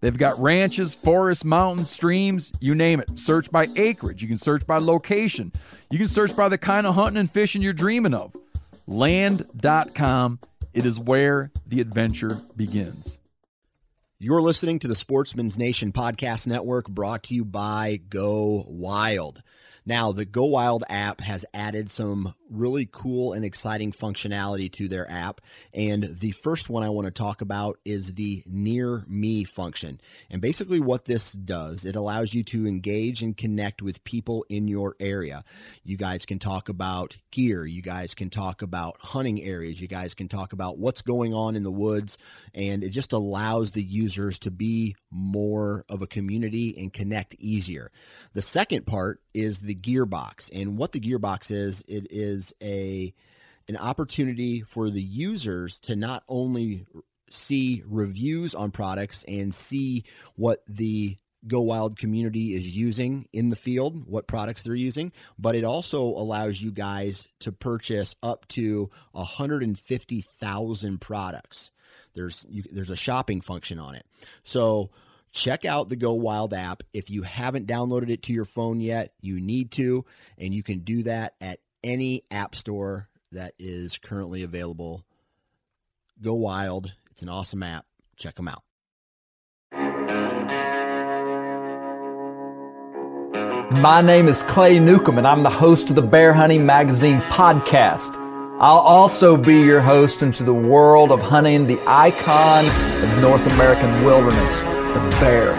They've got ranches, forests, mountains, streams, you name it. Search by acreage. You can search by location. You can search by the kind of hunting and fishing you're dreaming of. Land.com. It is where the adventure begins. You're listening to the Sportsman's Nation Podcast Network brought to you by Go Wild. Now, the Go Wild app has added some really cool and exciting functionality to their app. And the first one I want to talk about is the Near Me function. And basically, what this does, it allows you to engage and connect with people in your area. You guys can talk about gear, you guys can talk about hunting areas, you guys can talk about what's going on in the woods. And it just allows the users to be more of a community and connect easier. The second part is the gearbox. And what the gearbox is, it is a an opportunity for the users to not only see reviews on products and see what the Go Wild community is using in the field, what products they're using, but it also allows you guys to purchase up to 150,000 products. There's you, there's a shopping function on it. So check out the Go Wild app. If you haven't downloaded it to your phone yet, you need to, and you can do that at any app store that is currently available. Go Wild. It's an awesome app. Check them out. My name is Clay Newcomb, and I'm the host of the Bear Hunting Magazine podcast. I'll also be your host into the world of hunting the icon North American wilderness, the bear.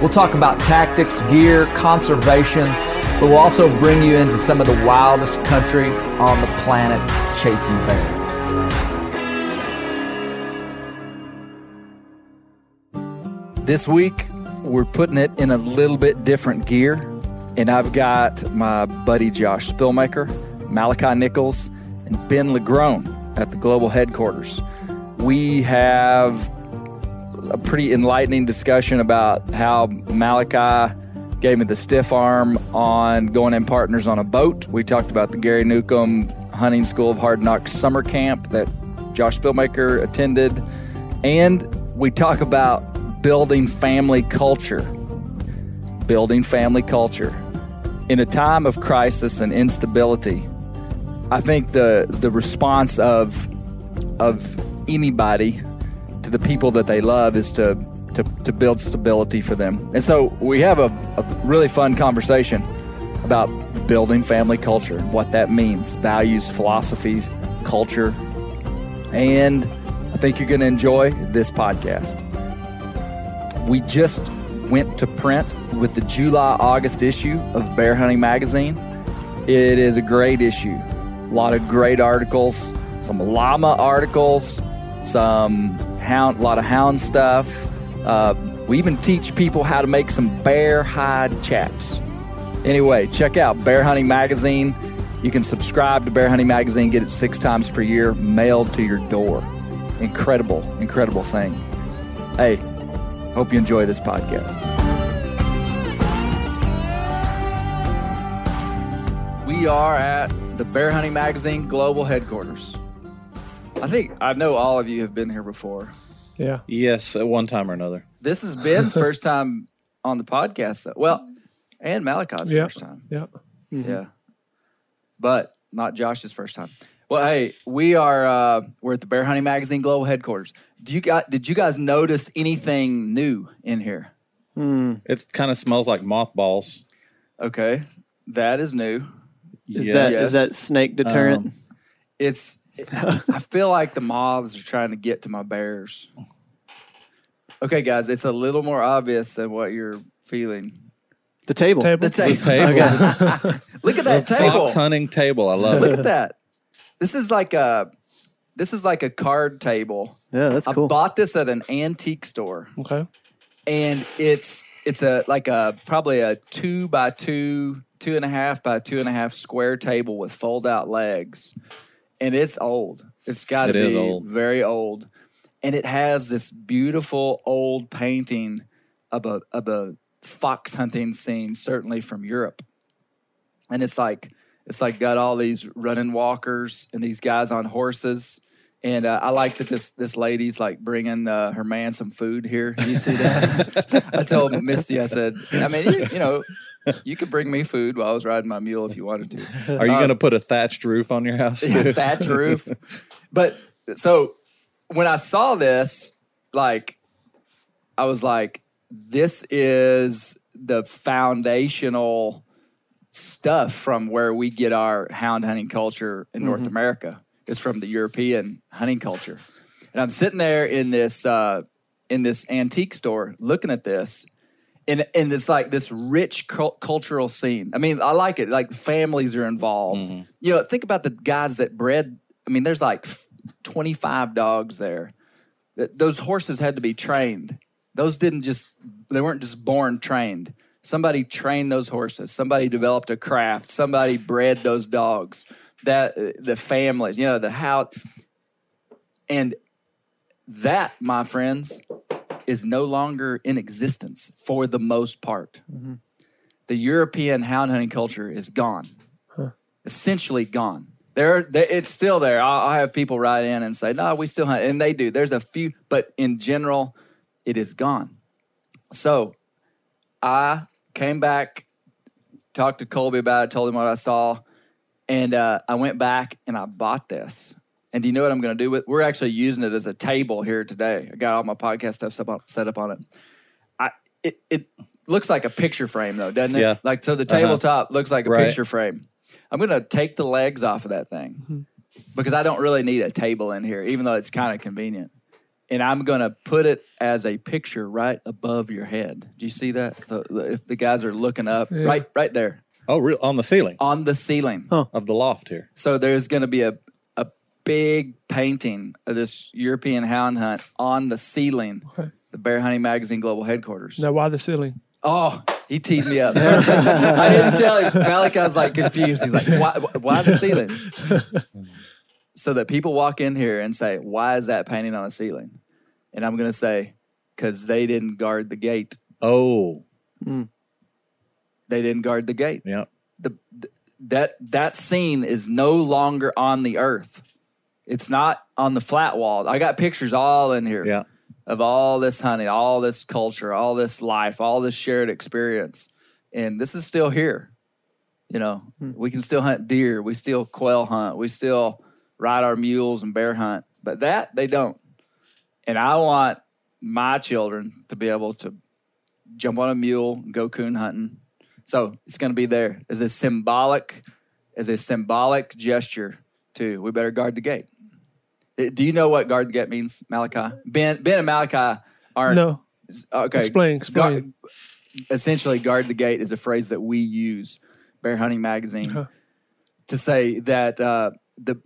We'll talk about tactics, gear, conservation, but we'll also bring you into some of the wildest country on the planet chasing bear. This week, we're putting it in a little bit different gear, and I've got my buddy Josh Spillmaker, Malachi Nichols, and Ben Lagrone at the global headquarters. We have a pretty enlightening discussion about how Malachi gave me the stiff arm on going in partners on a boat. We talked about the Gary Newcomb Hunting School of Hard Knocks summer camp that Josh Spillmaker attended. And we talk about building family culture. Building family culture. In a time of crisis and instability, I think the the response of of anybody the people that they love is to to, to build stability for them. And so we have a, a really fun conversation about building family culture, and what that means, values, philosophies, culture. And I think you're going to enjoy this podcast. We just went to print with the July August issue of Bear Hunting Magazine. It is a great issue. A lot of great articles, some llama articles, some hound, a lot of hound stuff. Uh, we even teach people how to make some bear hide chaps. Anyway, check out Bear Hunting Magazine. You can subscribe to Bear Hunting Magazine, get it six times per year, mailed to your door. Incredible, incredible thing. Hey, hope you enjoy this podcast. We are at the Bear Hunting Magazine Global Headquarters. I think I know all of you have been here before. Yeah. Yes, at one time or another. This is Ben's first time on the podcast. though. Well, and Malachi's Yeah. first time. Yeah. Yeah. But not Josh's first time. Well, hey, we are uh we're at the Bear Hunting Magazine Global Headquarters. Do you got did you guys notice anything new in here? It kind of smells like mothballs. Okay. That is new. Is Yes. that is Yes. that snake deterrent? Um, It's I feel like the moths are trying to get to my bears. Okay, guys, it's a little more obvious than what you're feeling. the table. Table. The table. table. Look at that table. Fox hunting table. I love Look it. Look at that. This is like a this is like a card table. Yeah, that's cool. I bought this at an antique store, Okay. and it's it's a like a probably a two by two, two and a half by two and a half square table with fold out legs, and it's old. It's got to It be old. very old, and it has this beautiful old painting of a of a fox hunting scene, certainly from Europe, and it's like it's like got all these running walkers and these guys on horses. And uh, I like that this this lady's like bringing uh, her man some food here. You see that? I told Misty, I said, I mean, you, you know, you could bring me food while I was riding my mule if you wanted to. Are you going to put a thatched roof on your house? Too? thatch roof. But so when I saw this, like, I was like, this is the foundational stuff from where we get our hound hunting culture in North America. Is from the European hunting culture, and I'm sitting there in this uh, in this antique store looking at this, and and it's like this rich cul- cultural scene. I mean, I like it. Like families are involved. You know, think about the guys that bred. I mean, there's like 25 dogs there. Th- Those horses had to be trained. Those didn't just. They weren't just born trained. Somebody trained those horses. Somebody developed a craft. Somebody bred those dogs. That uh, the families, you know, the how, and that, my friends, is no longer in existence for the most part. The European hound hunting culture is gone, essentially gone. There, there, it's still there. I'll, I'll have people write in and say, "No, we still hunt," and they do. There's a few, but in general, it is gone. So, I came back, talked to Colby about it, told him what I saw, and uh, I went back and I bought this. And do you know what I'm going to do with? We're actually using it as a table here today. I got all my podcast stuff set up, set up on it. I it it looks like a picture frame though, doesn't it? Yeah. Like so, the uh-huh. tabletop looks like a Right. picture frame. I'm going to take the legs off of that thing mm-hmm. because I don't really need a table in here, even though it's kind of convenient. And I'm going to put it as a picture right above your head. Do you see that? So if the guys are looking up, right, right there Oh, real on the ceiling on the ceiling. of the loft here. So there's going to be a, a big painting of this European hound hunt on the ceiling, the Bear Hunting Magazine Global Headquarters. Now, why the ceiling? Oh, he teed me up. I didn't tell him. was like confused. He's like, why, why the ceiling? so that people walk in here and say, why is that painting on the ceiling? And I'm going to say, because they didn't guard the gate. Oh, hmm. They didn't guard the gate. yeah. the, th- that that scene is no longer on the earth. It's not on the flat wall. I got pictures all in here Yeah. of all this hunting, all this culture, all this life, all this shared experience. And this is still here. You know, hmm. we can still hunt deer, we still quail hunt, we still ride our mules and bear hunt, but that they don't. And I want my children to be able to jump on a mule and go coon hunting. So it's going to be there as a symbolic, as a symbolic gesture to we better guard the gate. Uh, Do you know what guard the gate means, Malachi? Ben, Ben and Malachi aren't. No. Okay. Explain, explain. Guard- essentially, guard the gate is a phrase that we use, Bear Hunting Magazine, to say that uh, the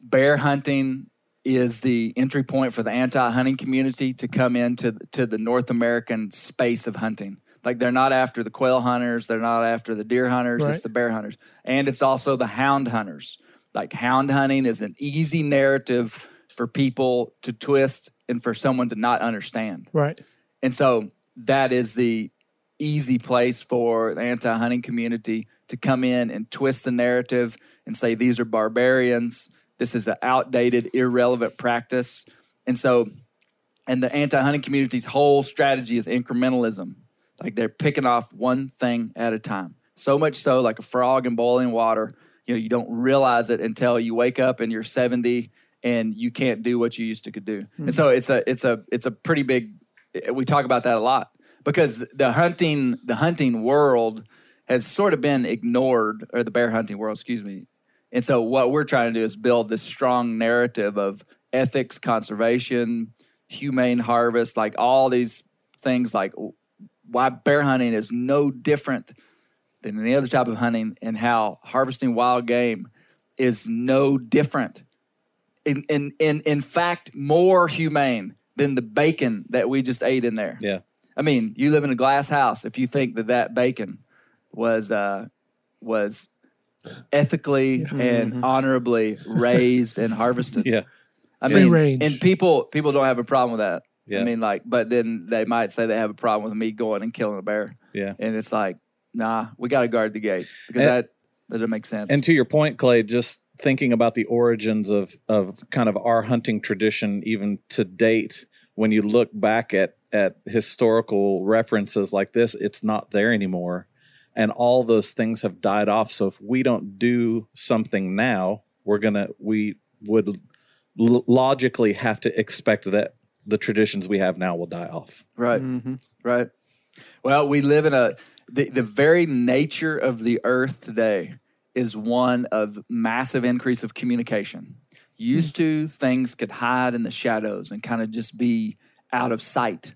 bear hunting is the entry point for the anti-hunting community to come into to the North American space of hunting. Like they're not after the quail hunters, they're not after the deer hunters, it's the bear hunters. And it's also the hound hunters. Like hound hunting is an easy narrative for people to twist and for someone to not understand. Right. And so that is the easy place for the anti-hunting community to come in and twist the narrative and say these are barbarians. This is an outdated, irrelevant practice, and so and the anti-hunting community's whole strategy is incrementalism. Like they're picking off one thing at a time. So much so, like a frog in boiling water. You know, you don't realize it until you wake up and you're 70 and you can't do what you used to could do. And hmm. so it's a it's a it's a pretty big. We talk about that a lot because the hunting the hunting world has sort of been ignored, or the bear hunting world, excuse me. And so what we're trying to do is build this strong narrative of ethics, conservation, humane harvest, like all these things like why bear hunting is no different than any other type of hunting and how harvesting wild game is no different. In in in in fact more humane than the bacon that we just ate in there. Yeah. I mean, you live in a glass house if you think that that bacon was uh was ethically and honorably raised and harvested. Yeah. I Free mean, range. and people people don't have a problem with that. Yeah. I mean, like, but then they might say they have a problem with me going and killing a bear, Yeah. and it's like, nah, we got to guard the gate because And- that that doesn't make sense. And to your point, Clay, just thinking about the origins of of kind of our hunting tradition, even to date, when you look back at at historical references like this, it's not there anymore, and all those things have died off. So if we don't do something now, we're gonna we would l- logically have to expect that the traditions we have now will die off. Right. Mm-hmm. Right. Well, we live in a the, the very nature of the earth today is one of massive increase of communication. Used to things could hide in the shadows and kind of just be out of sight.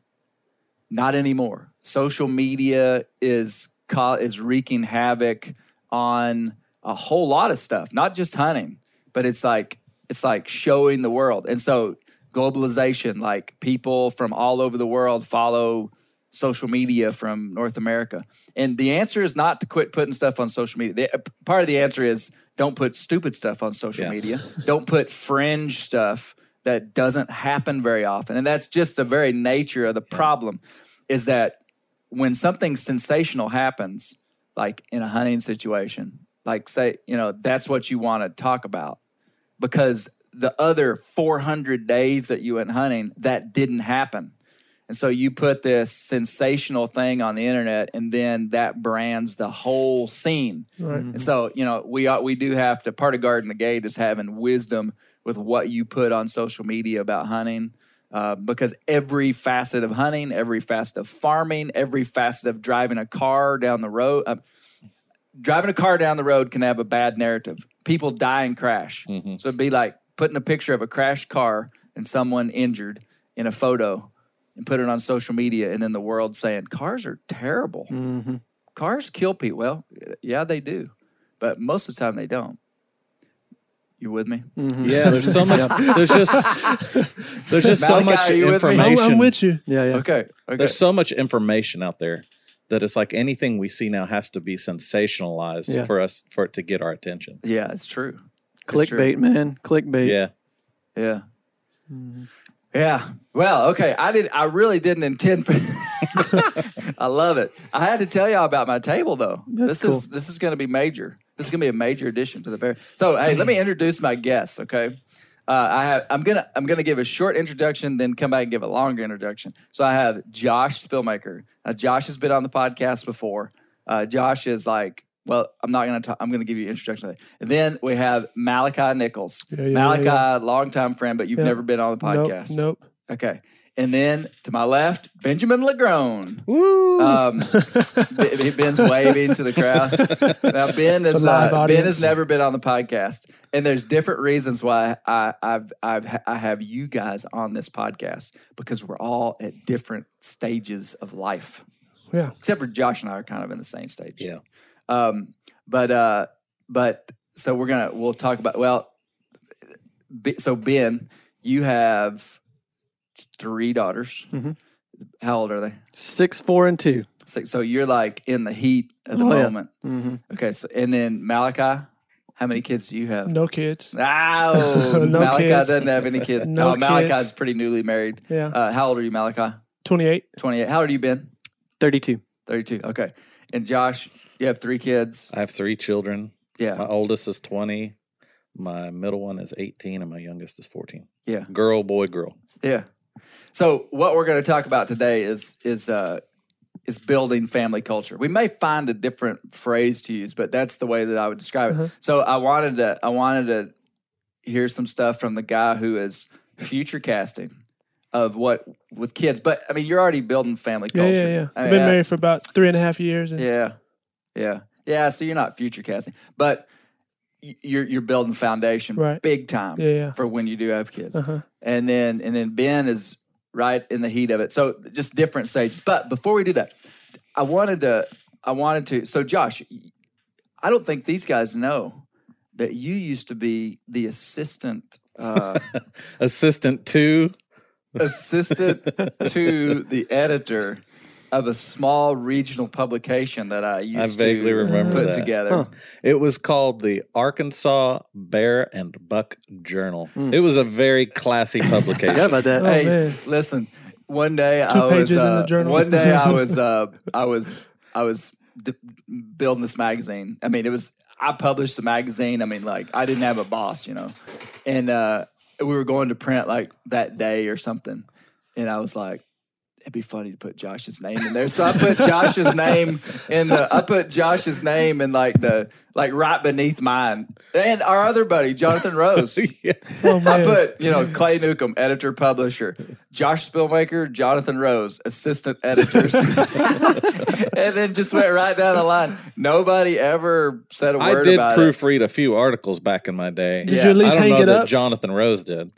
Not anymore. Social media is is wreaking havoc on a whole lot of stuff, not just hunting, but it's like it's like showing the world. And so globalization, like people from all over the world follow social media from North America. And the answer is not to quit putting stuff on social media. The, part of the answer is don't put stupid stuff on social Yeah. media. don't put fringe stuff that doesn't happen very often. And that's just the very nature of the problem is that when something sensational happens, like in a hunting situation, like say, you know, that's what you want to talk about because the other 400 days that you went hunting, that didn't happen. And so you put this sensational thing on the internet, and then that brands the whole scene. Right. And so you know we ought, we do have to. Part of guarding the gate is having wisdom with what you put on social media about hunting, uh, because every facet of hunting, every facet of farming, every facet of driving a car down the road. Uh, driving a car down the road can have a bad narrative. People die and crash. So it'd be like putting a picture of a crashed car and someone injured in a photo and put it on social media, and then the world saying cars are terrible. Mm-hmm. Cars kill people. Well, yeah, they do, but most of the time they don't. You with me? Mm-hmm. Yeah, there's so much. There's just there's just so much are you? I'm- I'm, information. I'm with you. Yeah, yeah. Okay. Okay. There's so much information out there that it's like anything we see now has to be sensationalized Yeah. for us for it to get our attention. yeah, it's true. It's true. Clickbait, man. Clickbait. Yeah. Yeah. Mm-hmm. Yeah. Well, okay. I did. I really didn't intend for. I love it. I had to tell y'all about my table, though. That's this cool. is this is going to be major. This is going to be a major addition to the bear. So, hey, let me introduce my guests. Okay. Uh, I have. I'm gonna. I'm gonna give a short introduction, then come back and give a longer introduction. So I have Josh Spillmaker. Now, Josh has been on the podcast before. Uh, Josh is like. Well, I'm not gonna. Talk, I'm gonna give you an introduction. to that. And then we have Malachi Nichols. Yeah, yeah, Malachi, yeah, longtime friend, but you've Yeah. never been on the podcast. Nope. Okay. And then to my left, Benjamin Lagrone. Woo! Um, Ben's waving to the crowd. Now Ben is live uh, Ben has never been on the podcast, and there's different reasons why I, I've I've I have you guys on this podcast because we're all at different stages of life. Yeah. Except for Josh and I are kind of in the same stage. Yeah. Um, but uh, but so we're gonna we'll talk about well. So Ben, you have three daughters. Mm-hmm. How old are they? Six, four, and two. So, so you're like in the heat of the Oh, yeah. moment. Okay. So and then Malachi, how many kids do you have? No kids. Oh, No Malachi kids. doesn't have any kids. No oh, Malachi's kids. pretty newly married. Yeah. Uh, how old are you, Malachi? 28. 28. How old are you, Ben? 32. 32. Okay. And Josh, you have three kids. I have three children. Yeah. My oldest is 20. My middle one is 18, and my youngest is 14. Yeah. Girl, boy, girl. Yeah. So what we're going to talk about today is is uh is building family culture. We may find a different phrase to use, but that's the way that I would describe it. So I wanted to I wanted to hear some stuff from the guy who is future casting of what with kids. But I mean, you're already building family culture. yeah, yeah. I I've mean, been I- married for about three and a half years. And Yeah, yeah, yeah. So you're not future casting, but you're you're building foundation Right. big time Yeah, yeah. for when you do have kids. Uh-huh. And then and then Ben is right in the heat of it. So just different stages. But before we do that, I wanted to I wanted to. So Josh, I don't think these guys know that you used to be the assistant. Uh, Assistant two. assistant to the editor of a small regional publication that I used I vaguely to remember put that. together. It was called the Arkansas Bear and Buck Journal. It was a very classy publication. Forgot about that. Oh, hey, man. listen. One day Two I was pages in the uh, journal. one day I was uh, I was I was d- building this magazine. I mean, it was I published the magazine. I mean, like I didn't have a boss, you know, and uh, we were going to print like that day or something, and I was like. It'd be funny to put Josh's name in there, so I put Josh's name in the. I put Josh's name in like the like right beneath mine, and our other buddy Jonathan Rose. Oh, I put, you know, Clay Newcomb, editor, publisher, Josh Spillmaker, Jonathan Rose, assistant editors. and then just went right down the line. Nobody ever said a I word I did about it. proofread a few articles back in my day. Did Yeah. you at least I don't hang know it that up? Jonathan Rose did.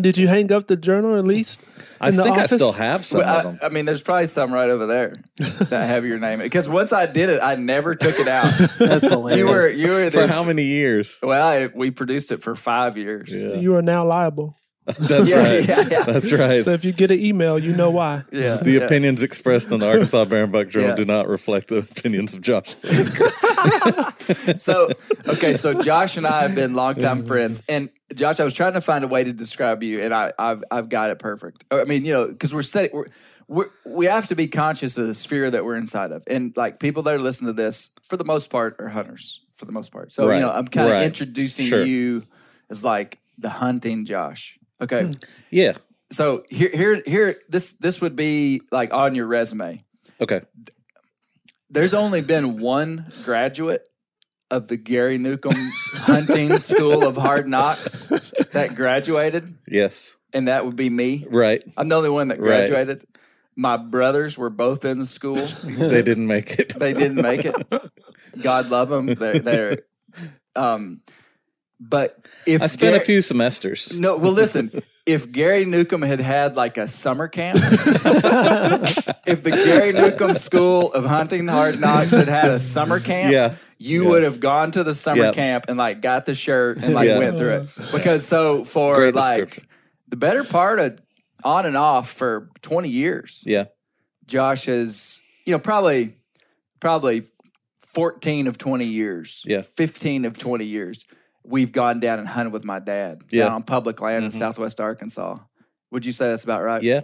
Did you hang up the journal at least? I in the think I still have some Well, of them. I, I mean, there's probably some right over there that have your name. Because once I did it, I never took it out. That's hilarious. you were, you were For how many years? Well, I, we produced it for five years. Yeah. You are now liable. That's Yeah, right. yeah, yeah. That's right. So if you get an email, you know why. Yeah. the yeah. opinions expressed in the Arkansas Bear and Buck Journal Yeah. do not reflect the opinions of Josh. so okay, so Josh and I have been longtime friends, and Josh, I was trying to find a way to describe you, and I, I've I've got it perfect. I mean, you know, because we're setting we're, we're we have to be conscious of the sphere that we're inside of, and like people that are listening to this, for the most part, are hunters for the most part. So Right, you know, I'm kind of right. introducing Sure. you as like the hunting Josh. Okay, hmm. Yeah. so here here here this this would be like on your resume Okay. there's only been one graduate of the Gary Newcomb Hunting School of Hard Knocks that graduated, Yes. and that would be me. Right. I'm the only one that Right. graduated. My brothers were both in the school. They didn't make it. They didn't make it. God love them. They're, they're um, but if I spent a few semesters. no, well, listen. If Gary Newcomb had had like a summer camp, if the Gary Newcomb School of Hunting Hard Knocks had had a summer camp, Yeah. You Yeah. would have gone to the summer Yep. camp and like got the shirt and like Yeah. went through it. Because so for Great like the better part of on and off for 20 years, Yeah. Josh has, you know, probably probably 14 of 20 years, Yeah. 15 of 20 years, we've gone down and hunted with my dad Yeah. Mm-hmm. down on public land in southwest Arkansas. Would you say that's about right? Yeah.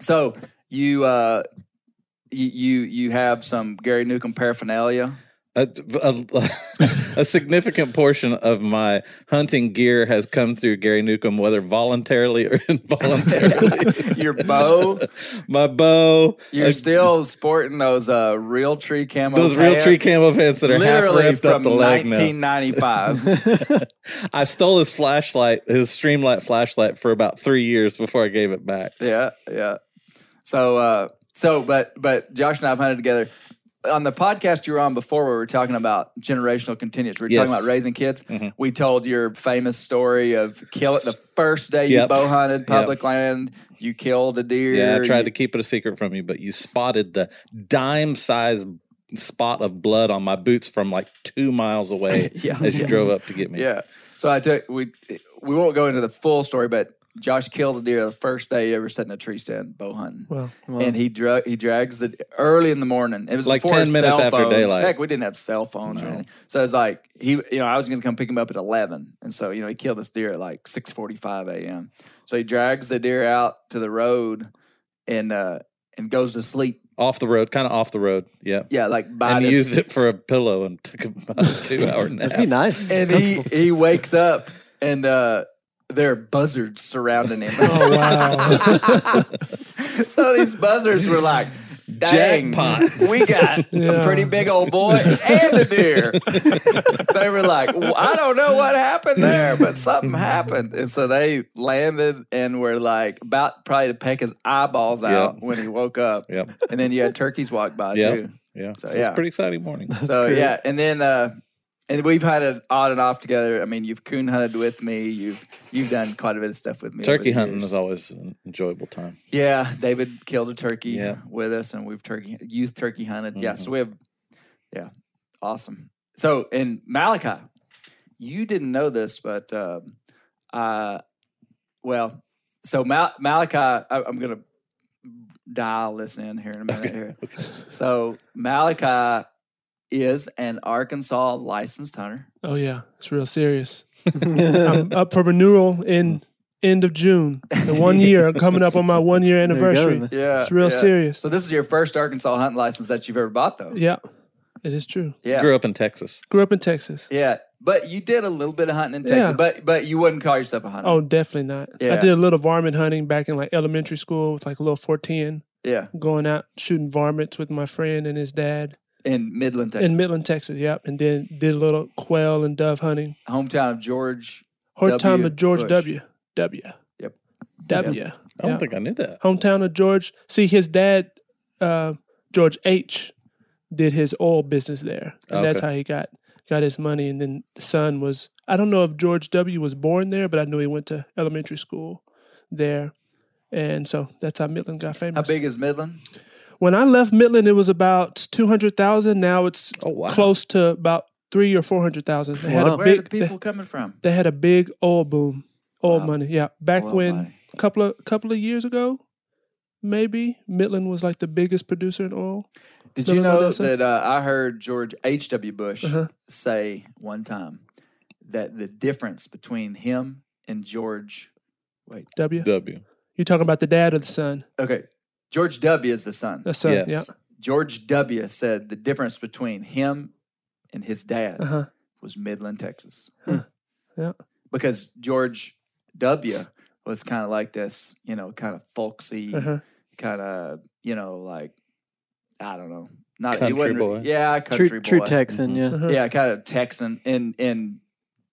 So you uh you you, you have some Gary Newcomb paraphernalia. A, a, a significant portion of my hunting gear has come through Gary Newcomb, whether voluntarily or involuntarily. Your bow, my bow, you're uh, still sporting those uh Realtree camo those Realtree pants, camo pants that are half literally ripped up from the leg now. 1995. I stole his flashlight, his Streamlight flashlight, for about three years before I gave it back. Yeah, yeah. So, uh, so, but, but Josh and I have hunted together. On the podcast you were on before, we were talking about generational continuance. We were talking Yes. Mm-hmm. about raising kids. We told your famous story of killing the first day you bow hunted public land. You killed a deer. Yeah, I tried you- to keep it a secret from you, but you spotted the dime sized spot of blood on my boots from like two miles away Yeah. as you drove up to get me. Yeah. So I took we we won't go into the full story, but Josh killed a deer the first day he ever sat in a tree stand bow hunting. Well, and he drug he drags the early in the morning. It was Like before 10 minutes cell after phones. daylight. Heck, we didn't have cell phones or anything. So it's like he, you know, I was going to come pick him up at eleven, and so you know he killed this deer at like six forty five a.m. So he drags the deer out to the road and uh and goes to sleep off the road, kind of off the road. Yeah. Yeah, like by And the- he used it for a pillow and took about a two hour nap. That'd be nice. and he he wakes up and uh there are buzzards surrounding him. Oh wow. so these buzzards were like, Dang, Jackpot. we got a pretty big old boy and a deer. they were like, "Well, I don't know what happened there, but something happened. And so they landed and were like about probably to peck his eyeballs out Yep. when he woke up. Yep. And then you had turkeys walk by Yep. too. Yeah. So, It's yeah. a pretty exciting morning. So great. yeah, and then uh and we've had it on and off together. I mean, you've coon hunted with me. You've you've done quite a bit of stuff with me. Turkey hunting years. is always an enjoyable time. Yeah, David killed a turkey Yeah. with us, and we've turkey youth turkey hunted. Yeah, Mm-hmm. so we have, yeah, awesome. So in Malachi, you didn't know this, but um, uh, well, so Mal- Malachi, I, I'm gonna dial this in here in a minute. Here, so Malachi is an Arkansas licensed hunter. Oh yeah, it's real serious. I'm up for renewal in end of June. The one year I'm coming up on my one year anniversary. Yeah, It's real yeah. serious. So this is your first Arkansas hunting license that you've ever bought, though. Yeah, it is true. Yeah, Grew up in Texas. Grew up in Texas. Yeah, but you did a little bit of hunting in Texas, Yeah. but but you wouldn't call yourself a hunter. Oh, definitely not. Yeah. I did a little varmint hunting back in like elementary school with like a little 410, yeah, going out shooting varmints with my friend and his dad in Midland, Texas, in Midland, Texas. Yep. And then did a little quail and dove hunting. hometown of George. Hometown W. of George Bush. W. W. Yep. W. I don't Yeah. think I knew that. hometown of George. See, his dad, uh, George H, did his oil business there, and that's how he got got his money. And then the son was I don't know if George W was born there, but I knew he went to elementary school there, and so that's how Midland got famous. How big is Midland? When I left Midland, it was about two hundred thousand. Now it's Oh, wow. close to about three or four hundred thousand. They had Wow. a Where are the big people they, coming from? they had a big oil boom, oil Wow. money. Yeah, back Oil when a couple of couple of years ago, maybe Midland was like the biggest producer in oil. Did No, you no, no, know that's it. that uh, I heard George H. W. Bush Uh-huh. say one time that the difference between him and George, wait, W. W. You talking about the dad or the son? okay, George W. is the son. The son. Yes. Yeah. George W. said the difference between him and his dad Uh huh. was Midland, Texas. Yeah. Because George W. was kind of like this, you know, kind of folksy, Uh-huh. kind of, you know, like I don't know, not he Country wasn't boy. yeah, country True, boy, true Texan, yeah. Uh-huh. yeah, kind of Texan, and and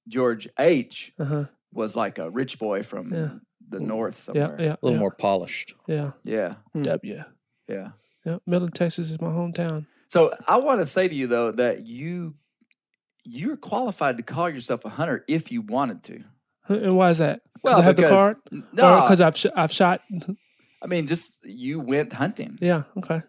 George H. Uh huh. was like a rich boy from Yeah. The north Yeah. somewhere. Yeah. A little yeah, more polished. Yeah. yeah, W. yeah. Yeah. Midland, Texas is my hometown. So I want to say to you though that you you're qualified to call yourself a hunter if you wanted to. And why is that? Because Well, I have because- the card. No, Because I've sh- I've shot. I mean, just you went hunting. Yeah. Okay.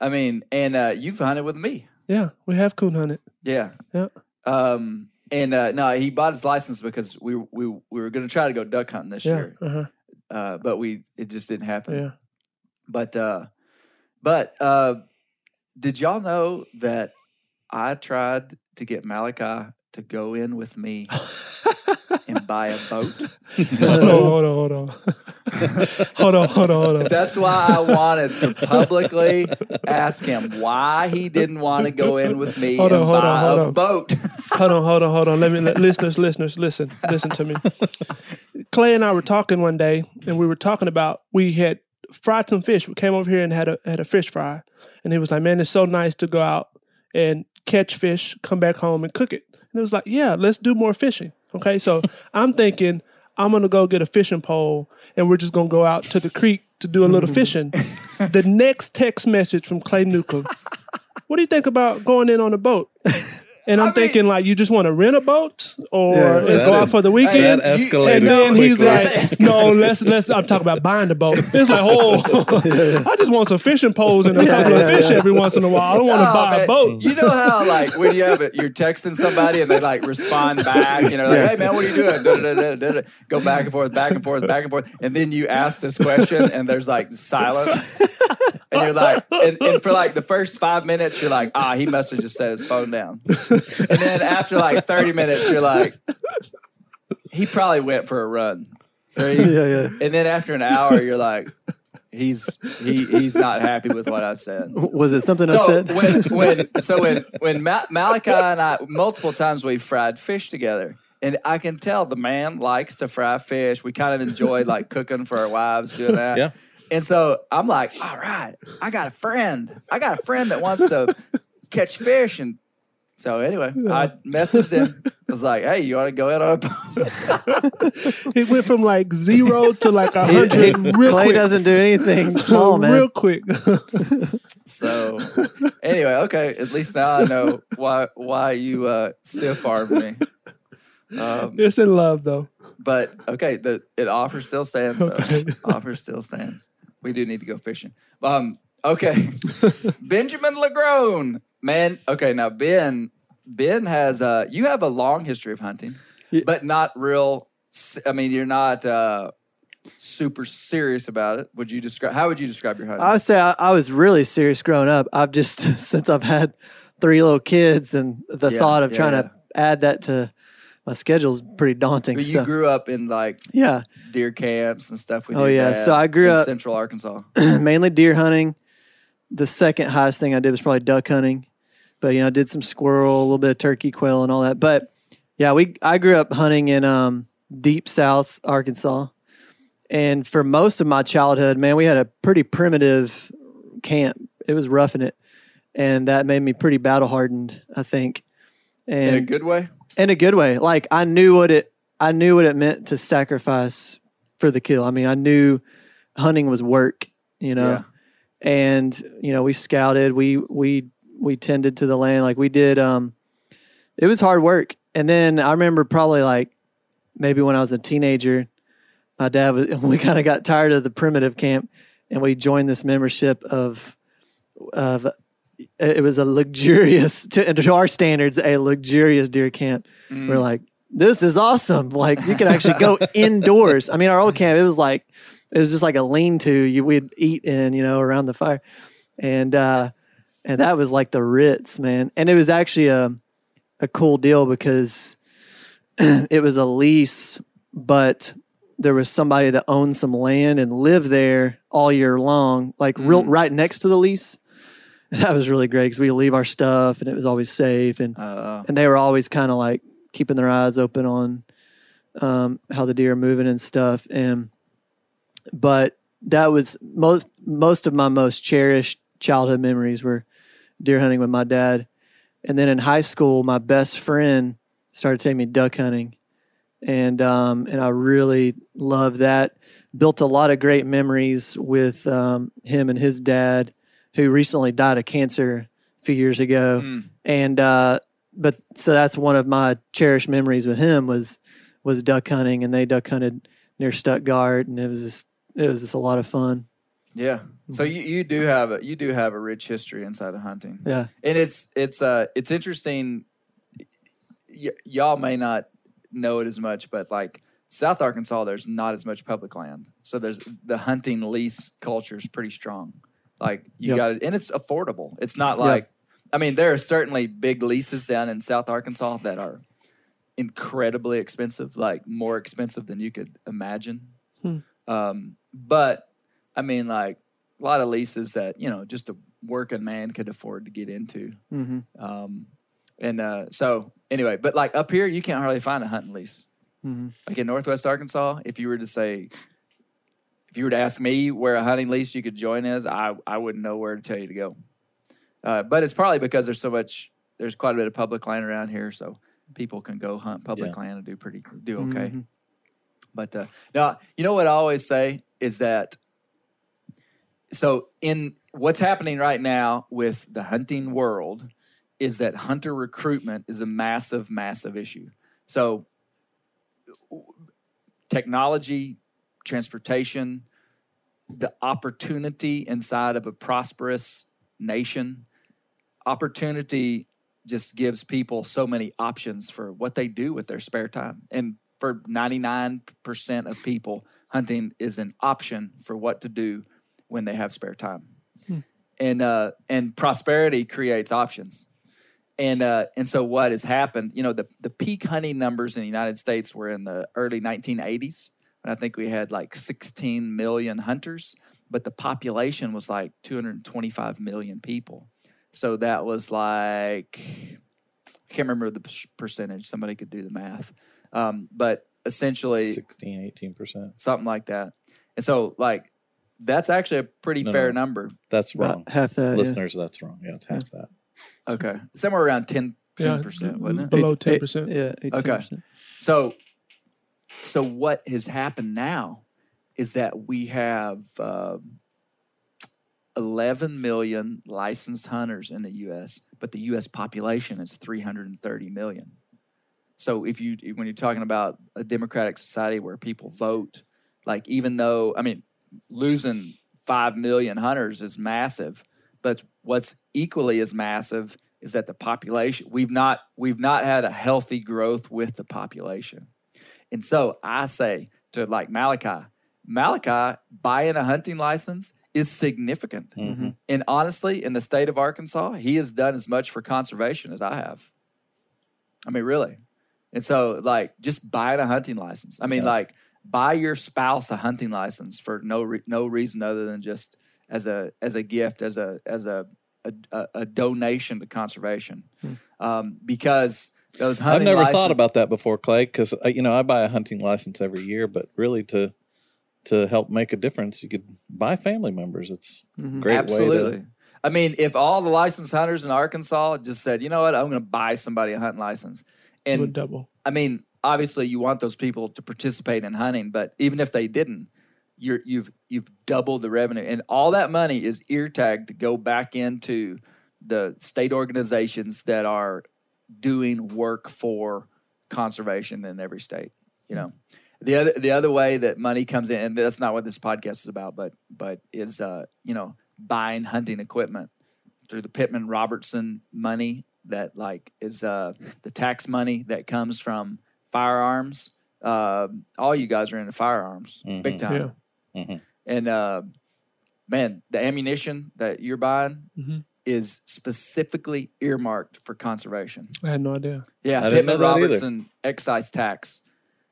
I mean, and uh, you've hunted with me. Yeah. We have coon hunted. Yeah. Yeah. Um, and uh, no, he bought his license because we we we were going to try to go duck hunting this Yeah. year, Uh huh. uh, but we it just didn't happen. Yeah. But uh, but uh, did y'all know that I tried to get Malachi to go in with me and buy a boat? hold on. Hold on. Hold on. hold on. Hold on. Hold on. That's why I wanted to publicly ask him why he didn't want to go in with me Hold on, and hold buy on, hold a on. boat. hold on, hold on, hold on. Let me, let, listeners, listeners, listen, listen to me. Clay and I were talking one day, and we were talking about we had fried some fish. We came over here and had a had a fish fry, and he was like, "Man, it's so nice to go out and catch fish, come back home and cook it." And it was like, "Yeah, let's do more fishing." Okay, so I'm thinking I'm gonna go get a fishing pole, and we're just gonna go out to the creek to do a little fishing. the next text message from Clay Newcomb. What do you think about going in on a boat? And I'm mean- thinking like, you just want to rent a boat or Yeah, and go out for the weekend? That escalated. and then he's like, "No, let's let's." I'm talking about buying the boat. It's like, oh, I just want some fishing poles and a couple of fish every once in a while. I don't want to Oh, buy a boat. You know how like when you have it, you're texting somebody and they like respond back, you know, like, hey man, what are you doing? Da, da, da, da, da. Go back and forth, back and forth, back and forth, and then you ask this question and there's like silence, and you're like, and, and for like the first five minutes, you're like, ah, he must have just set his phone down, and then after like 30 minutes, you're like, he probably went for a run, Or he- Yeah, yeah. and then after an hour, you're like. he's he he's not happy with what I said. Was it something I So said? when when so when when Ma- Malachi and I multiple times we fried fish together, and I can tell the man likes to fry fish. We kind of enjoy like cooking for our wives, doing that. Yeah. And so I'm like, all right, I got a friend. I got a friend that wants to catch fish, and so anyway, I messaged him. I was like, hey, you want to go out on a boat? It went from like zero to like a He- he- hundred real Clay quick. doesn't do anything small, man. Real quick. So anyway, okay. At least now I know why why you uh, stiff armed me. Um, it's in love though. but okay, the it offer still stands. Though. Okay. offer still stands. We do need to go fishing. Um, okay, Benjamin Lagrone, man. Okay, now Ben Ben has uh, you have a long history of hunting, but not real. I mean, you're not uh, super serious about it. Would you describe? How would you describe your hunting? I would say I, I was really serious growing up. I've just since I've had three little kids, and the Yeah, thought of yeah, trying yeah. to add that to my schedule is pretty daunting. but you so grew up in like yeah, deer camps and stuff with Oh, yeah. dad So I grew in up- Central Arkansas. mainly deer hunting. The second highest thing I did was probably duck hunting, but you know, did some squirrel, a little bit of turkey, quail, and all that. But yeah, we I grew up hunting in um, deep South Arkansas, and for most of my childhood, man, we had a pretty primitive camp. It was roughing it, and that made me pretty battle hardened, I think. And In a good way. in a good way. Like I knew what it I knew what it meant to sacrifice for the kill. I mean, I knew hunting was work, you know. Yeah. And you know, we scouted, we we we tended to the land like we did um it was hard work. And then I remember probably like maybe when I was a teenager, my dad was we kind of got tired of the primitive camp and we joined this membership of of it was a luxurious to, to our standards a luxurious deer camp. We're like this is awesome. Like you can actually go indoors. I mean our old camp it was like it was just like a lean-to. You we'd eat in you know around the fire. And uh and that was like the ritz man. And it was actually a a cool deal because it was a lease but there was somebody that owned some land and lived there all year long like real right next to the lease. That was really great because we leave our stuff and it was always safe and Uh, and they were always kind of like keeping their eyes open on um, how the deer are moving and stuff. And but that was most most of my most cherished childhood memories were deer hunting with my dad. And then in high school, my best friend started taking me duck hunting, and um, and I really loved that. Built a lot of great memories with um, him and his dad, who recently died of cancer a few years ago. And uh, but so that's one of my cherished memories with him was was duck hunting, and they duck hunted near Stuttgart, and it was just it was just a lot of fun. yeah. So you, you do have a you do have a rich history inside of hunting. Yeah, and it's it's uh it's interesting. Y- y'all may not know it as much but like south arkansas there's not as much public land. So there's the hunting lease culture is pretty strong. Like you Yep. got it and it's affordable. It's not Yep. like i mean there are certainly big leases down in south arkansas that are incredibly expensive like more expensive than you could imagine. Um, but i mean like a lot of leases that you know just a working man could afford to get into hmm um, and uh, so anyway, but like up here, you can't hardly find a hunting lease. Mhm. Like in Northwest Arkansas, if you were to say, if you were to ask me where a hunting lease you could join is, I I wouldn't know where to tell you to go. Uh, but it's probably because there's so much, there's quite a bit of public land around here, so people can go hunt public Yeah. land and do pretty do okay. Mhm. But uh, now, you know what I always say is that so in what's happening right now with the hunting world is that hunter recruitment is a massive, massive issue. So technology, transportation, the opportunity inside of a prosperous nation, opportunity just gives people so many options for what they do with their spare time. And for 99% of people, hunting is an option for what to do when they have spare time. And uh, and prosperity creates options. And uh, and so what has happened, you know, the, the peak hunting numbers in the United States were in the early 1980s. And I think we had like 16 million hunters. but the population was like 225 million people. So that was like I can't remember the p- percentage. Somebody could do the math, um, but essentially 16, 18 percent. something like that. And so like that's actually a pretty No, fair no. number. That's About wrong. half that. yeah. Listeners, that's wrong. Yeah, it's half that. Okay, somewhere around 10 Yeah, percent, wasn't it? below Eight- ten eight- percent. Yeah. 18%. So, so what has happened now is that we have um 11 million licensed hunters in the U.S., but the U.S. population is 330 million. So, if you when you're talking about a democratic society where people vote, like even though I mean, losing five million hunters is massive, but what's equally as massive is that the population we've not we've not had a healthy growth with the population. And so I say to like Malachi, Malachi buying a hunting license is significant. Mm-hmm. And honestly, in the state of Arkansas, he has done as much for conservation as I have. I mean, really. And so, like, just buying a hunting license. I mean, Yeah. like, buy your spouse a hunting license for no re- no reason other than just as a as a gift, as a as a a, a, a donation to conservation, hmm. um, because those hunting. I've never license- thought about that before, Clay, because uh, you know I buy a hunting license every year, but really to to help make a difference, you could buy family members. It's a great way Absolutely. to. I mean, if all the licensed hunters in Arkansas just said, you know what, I'm going to buy somebody a hunting license, Would and double. I mean, obviously, you want those people to participate in hunting, but even if they didn't, you're, you've you've doubled the revenue, and all that money is ear tagged to go back into the state organizations that are doing work for conservation in every state. You know, the other the other way that money comes in, and that's not what this podcast is about, but but is uh, you know buying hunting equipment through the Pittman Robertson money that like is uh, the tax money that comes from firearms. Uh, all you guys are into firearms, big time. Yeah. And uh, man, the ammunition that you're buying Mhm. is specifically earmarked for conservation. I had no idea. Yeah, I didn't know Pittman that either. Robertson excise tax.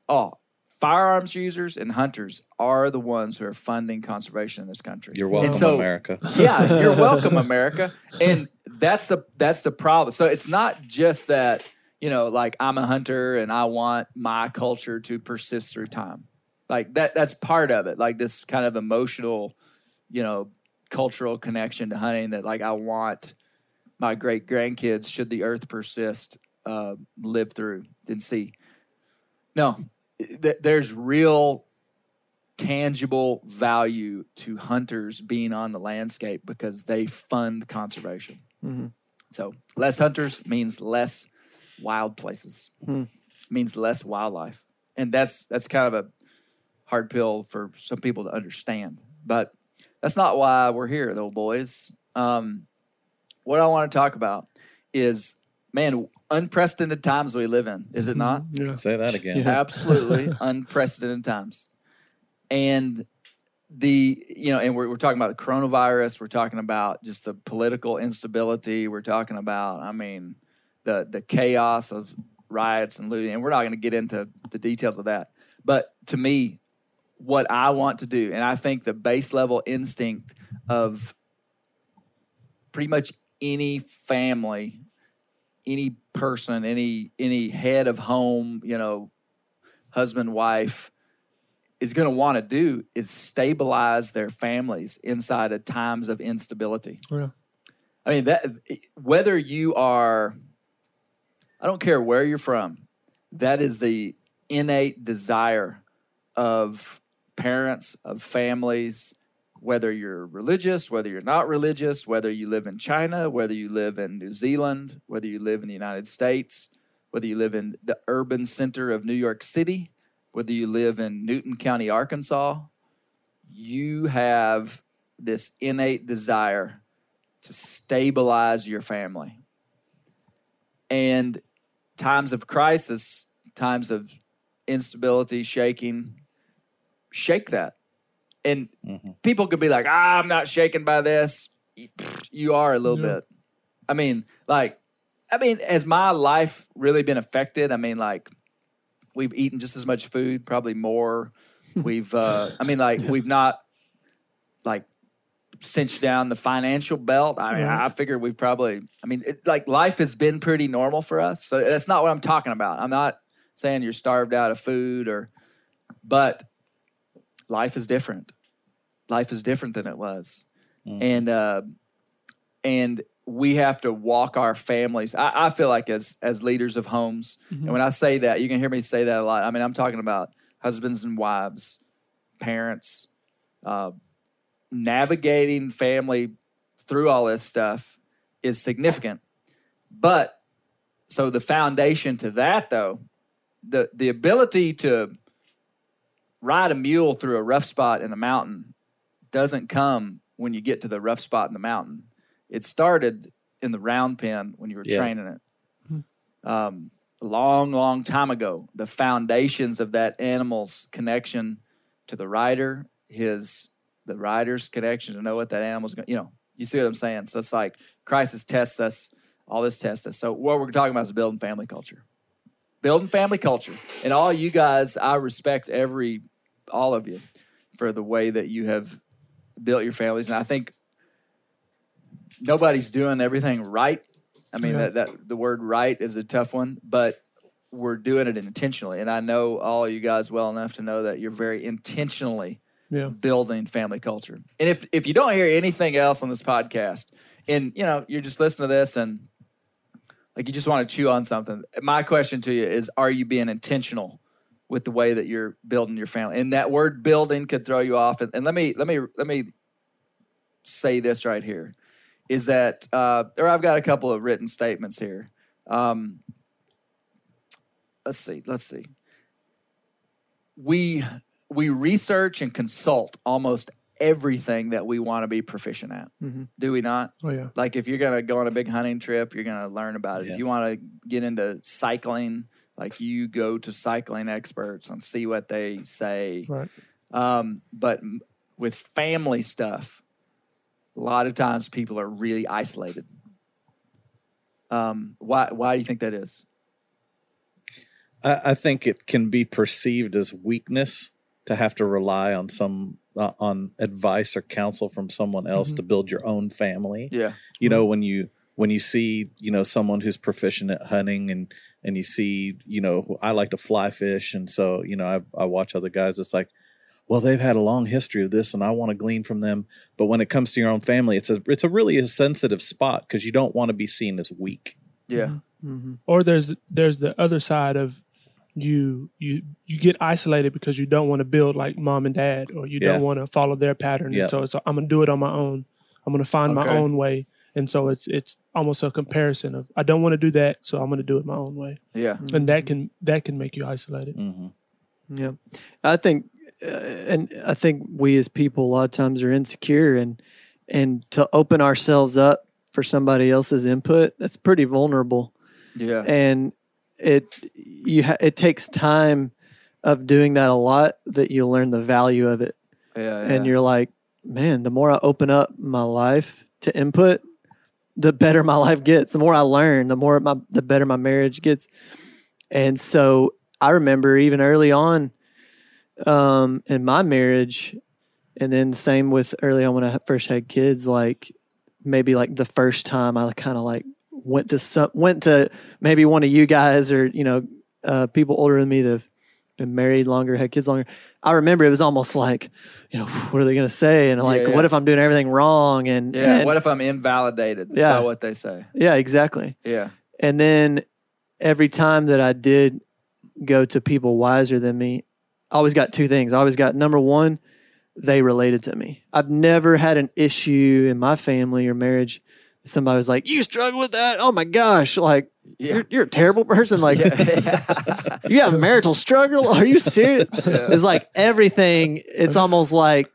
Oh, firearms users and hunters are the ones who are funding conservation in this country. You're welcome, And so- America. yeah, you're welcome, America. And that's the that's the problem. So it's not just that you know, like I'm a hunter and I want my culture to persist through time. Like that that's part of it. Like this kind of emotional, you know, cultural connection to hunting that like I want my great grandkids, should the earth persist, uh, live through and see. No, th- there's real tangible value to hunters being on the landscape because they fund conservation. So less hunters means less wild places, means less wildlife, and that's that's kind of a hard pill for some people to understand. But that's not why we're here, though, boys. Um, what I want to talk about is, man, unprecedented times we live in. Is it not? Yeah. Say that again. absolutely unprecedented times and the you know and we're, we're talking about the coronavirus we're talking about just the political instability we're talking about i mean the the chaos of riots and looting and we're not going to get into the details of that but to me what i want to do and i think the base level instinct of pretty much any family any person any any head of home you know husband wife is going to want to do is stabilize their families inside of times of instability Yeah. i mean that whether you are i don't care where you're from. That is the innate desire of parents of families whether you're religious whether you're not religious whether you live in china whether you live in new zealand whether you live in the united states whether you live in the urban center of new york city whether you live in newton county arkansas you have this innate desire to stabilize your family. And times of crisis times of instability shaking shake that. And people could be like ah, i'm not shaken by this. You are a little Yeah. bit. I mean like i mean has my life really been affected? I mean like we've eaten just as much food probably more. We've uh i mean like we've not like cinch down the financial belt. I mean, Right. I figure we probably. I mean, it, like life has been pretty normal for us, so that's not what I'm talking about. I'm not saying you're starved out of food or, but life is different. Life is different than it was, and uh, and we have to walk our families. I, I feel like as as leaders of homes, and when I say that, you can hear me say that a lot. I mean, I'm talking about husbands and wives, parents, uh, navigating family through all this stuff is significant. But so the foundation to that, though, the the ability to ride a mule through a rough spot in the mountain doesn't come when you get to the rough spot in the mountain. It started in the round pen when you were Yeah. training it. Um, a long, long time ago, the foundations of that animal's connection to the rider, his the rider's connection to know what that animal's going. You know, you see what I'm saying. So it's like crisis tests us. All this tests us. So what we're talking about is building family culture, building family culture, and all you guys. I respect every all of you for the way that you have built your families, and I think nobody's doing everything right. I mean, Yeah. that, that the word right is a tough one, but we're doing it intentionally. And I know all you guys well enough to know that you're very intentionally Yeah. building family culture. And if if you don't hear anything else on this podcast, and you know you're just listening to this and like you just want to chew on something, my question to you is: Are you being intentional with the way that you're building your family? And that word "building" could throw you off. And, and let me let me let me say this right here: is that uh, or I've got a couple of written statements here. Um, let's see. Let's see. We we research and consult almost everything that we want to be proficient at. Do we not? Oh yeah. Like if you're gonna go on a big hunting trip, you're gonna learn about it. Yeah. If you want to get into cycling, like you go to cycling experts and see what they say. Right. Um, but m- with family stuff, a lot of times people are really isolated. Um, why? Why do you think that is? I, I think it can be perceived as weakness to have to rely on some uh, on advice or counsel from someone else mm-hmm. to build your own family. Yeah. You know, mm-hmm. when you when you see you know someone who's proficient at hunting and and you see you know I like to fly fish and so you know I I watch other guys. It's like. Well, they've had a long history of this, and I want to glean from them. But when it comes to your own family, it's a it's a really a sensitive spot because you don't want to be seen as weak. Yeah. Mm-hmm. Or there's there's the other side of you you you get isolated because you don't want to build like mom and dad, or you Yeah. don't want to follow their pattern. Yeah. And so it's I'm gonna do it on my own. I'm gonna find my own way. And so it's it's almost a comparison of I don't want to do that, so I'm gonna do it my own way. Yeah. And that can that can make you isolated. Yeah, I think, uh, and I think we as people a lot of times are insecure, and and to open ourselves up for somebody else's input, that's pretty vulnerable, Yeah. and it you ha- it takes time of doing that a lot that you learn the value of it, Yeah. and yeah. you're like, man, the more I open up my life to input, the better my life gets. The more I learn, the more my the better my marriage gets. And so I remember even early on um, in my marriage, and then same with early on when I first had kids, like maybe like the first time I kind of like went to some went to maybe one of you guys or you know uh, people older than me that have been married longer, had kids longer. I remember it was almost like, you know, what are they going to say? And like, Yeah, yeah. what if I'm doing everything wrong? And yeah. and- what if I'm invalidated Yeah. by what they say? yeah, exactly. Yeah. And then every time that I did go to people wiser than me, I always got two things. I always got number one, they related to me. I've never had an issue in my family or marriage. Somebody was like, "You struggle with that? Oh my gosh! Like, Yeah. you're, you're a terrible person. Like, you have a marital struggle? Are you serious?" It's like everything. It's almost like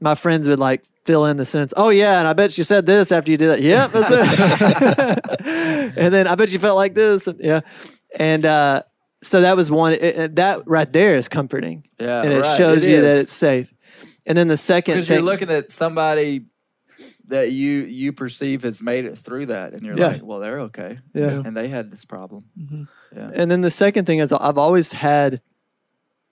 my friends would like fill in the sentence. Oh yeah, and I bet you said this after you did that. Yep, that's it. and then I bet you felt like this. And, yeah, and uh, so that was one. It, it- that right there is comforting, Yeah. and it right, shows you that it's safe. And then the second because thing, you're looking at somebody that you you perceive has made it through that, and you're Yeah. like, well, they're okay, Yeah. and they had this problem. Mm-hmm. Yeah, And then the second thing is I've always had,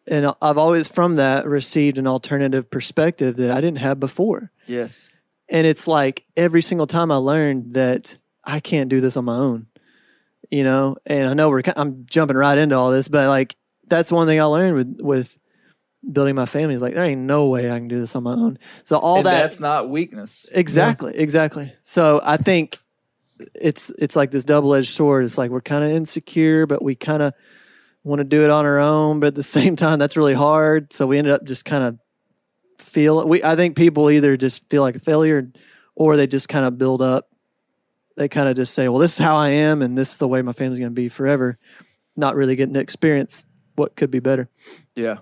and I've always from that received an alternative perspective that I didn't have before. yes, And it's like every single time I learned that I can't do this on my own, you know. And I know we're I'm jumping right into all this, but like that's one thing I learned with with building my family is like there ain't no way I can do this on my own. So all and that that's not weakness. Exactly, exactly. So I think it's it's like this double edged sword. It's like we're kind of insecure, but we kind of want to do it on our own. But at the same time, that's really hard. So we ended up just kind of feel we. I think people either just feel like a failure, or they just kind of build up. They kind of just say, "Well, this is how I am, and this is the way my family's going to be forever." Not really getting to experience what could be better. Yeah.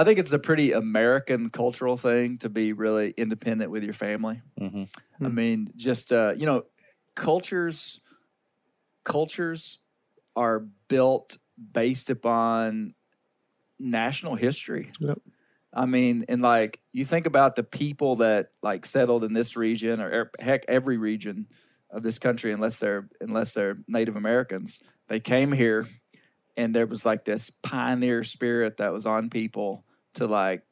I think it's a pretty American cultural thing to be really independent with your family. Mhm. I mean, just uh, you know, cultures cultures are built based upon national history. Yep. I mean, and like you think about the people that like settled in this region or er- heck every region of this country unless they're unless they're Native Americans. They came here and there was like this pioneer spirit that was on people to like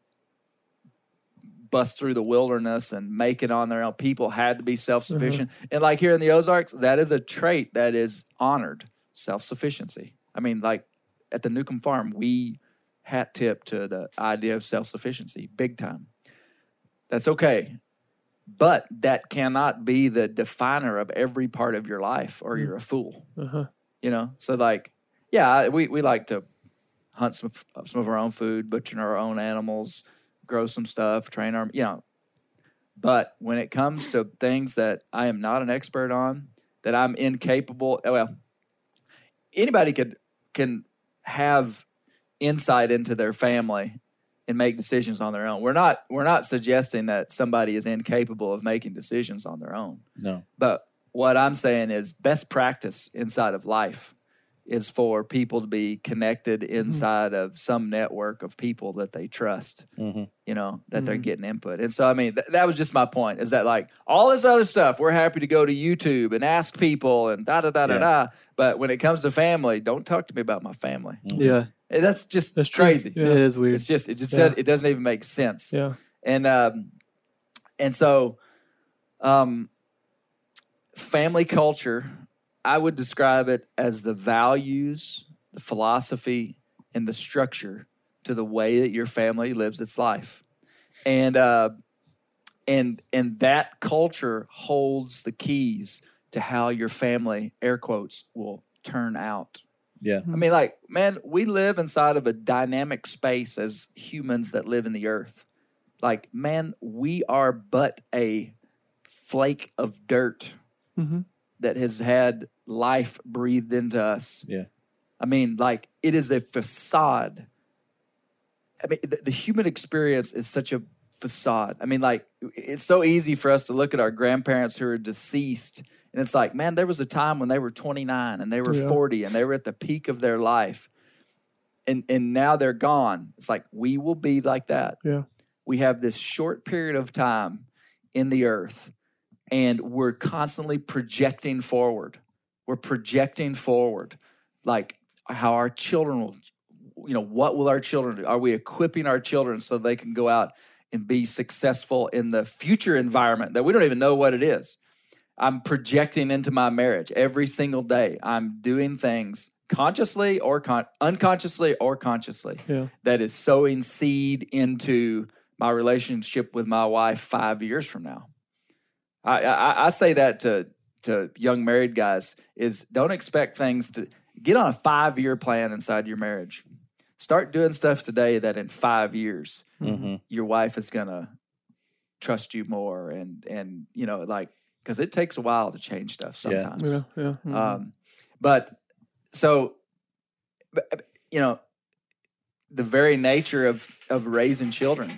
bust through the wilderness and make it on their own. People had to be self-sufficient. And like here in the Ozarks, that is a trait that is honored, self-sufficiency. I mean, like at the Newcomb farm, we hat tip to the idea of self-sufficiency big time. That's okay. But that cannot be the definer of every part of your life or you're a fool. Uh-huh. You know? So like, yeah, we, we like to hunt some some of our own food, butcher our own animals, grow some stuff, train our, you know. But when it comes to things that I am not an expert on, that I'm incapable, oh, well, anybody could can have insight into their family and make decisions on their own. We're not we're not suggesting that somebody is incapable of making decisions on their own. No. But what I'm saying is best practice inside of life is for people to be connected inside of some network of people that they trust, Mhm. you know, that they're getting input. And so, I mean, th- that was just my point is that like all this other stuff, we're happy to go to YouTube and ask people and da da da da Yeah. da. But when it comes to family, don't talk to me about my family. Yeah, Eh, That's just That's true. crazy. Yeah. it is weird. It's just, it just Yeah. said, it doesn't even make sense Yeah. and um, and so um, family culture i would describe it as the values the philosophy and the structure to the way that your family lives its life and uh, and and that culture holds the keys to how your family air quotes will turn out Yeah. I mean, like, man, we live inside of a dynamic space as humans that live in the earth. Like, man, we are but a flake of dirt Mhm. that has had life breathed into us. Yeah. I mean, like, it is a facade. I mean, the, the human experience is such a facade. I mean, like, it's so easy for us to look at our grandparents who are deceased, and it's like, man, there was a time when they were 29 and they were Yeah. 40 and they were at the peak of their life. And, and now they're gone. It's like we will be like that. Yeah. We have this short period of time in the earth, and we're constantly projecting forward. We're projecting forward, like how our children will, you know, what will our children do? Are we equipping our children so they can go out and be successful in the future environment that we don't even know what it is? I'm projecting into my marriage every single day. I'm doing things consciously or con- unconsciously or consciously Yeah. that is sowing seed into my relationship with my wife five years from now. I, I, I say that to to young married guys is don't expect things to get on a five year plan inside your marriage. Start doing stuff today that in five years Mm-hmm. your wife is gonna trust you more and and you know like because it takes a while to change stuff Yeah. sometimes. Yeah. Yeah. Mhm. Um, but so, but, you know, the very nature of of raising children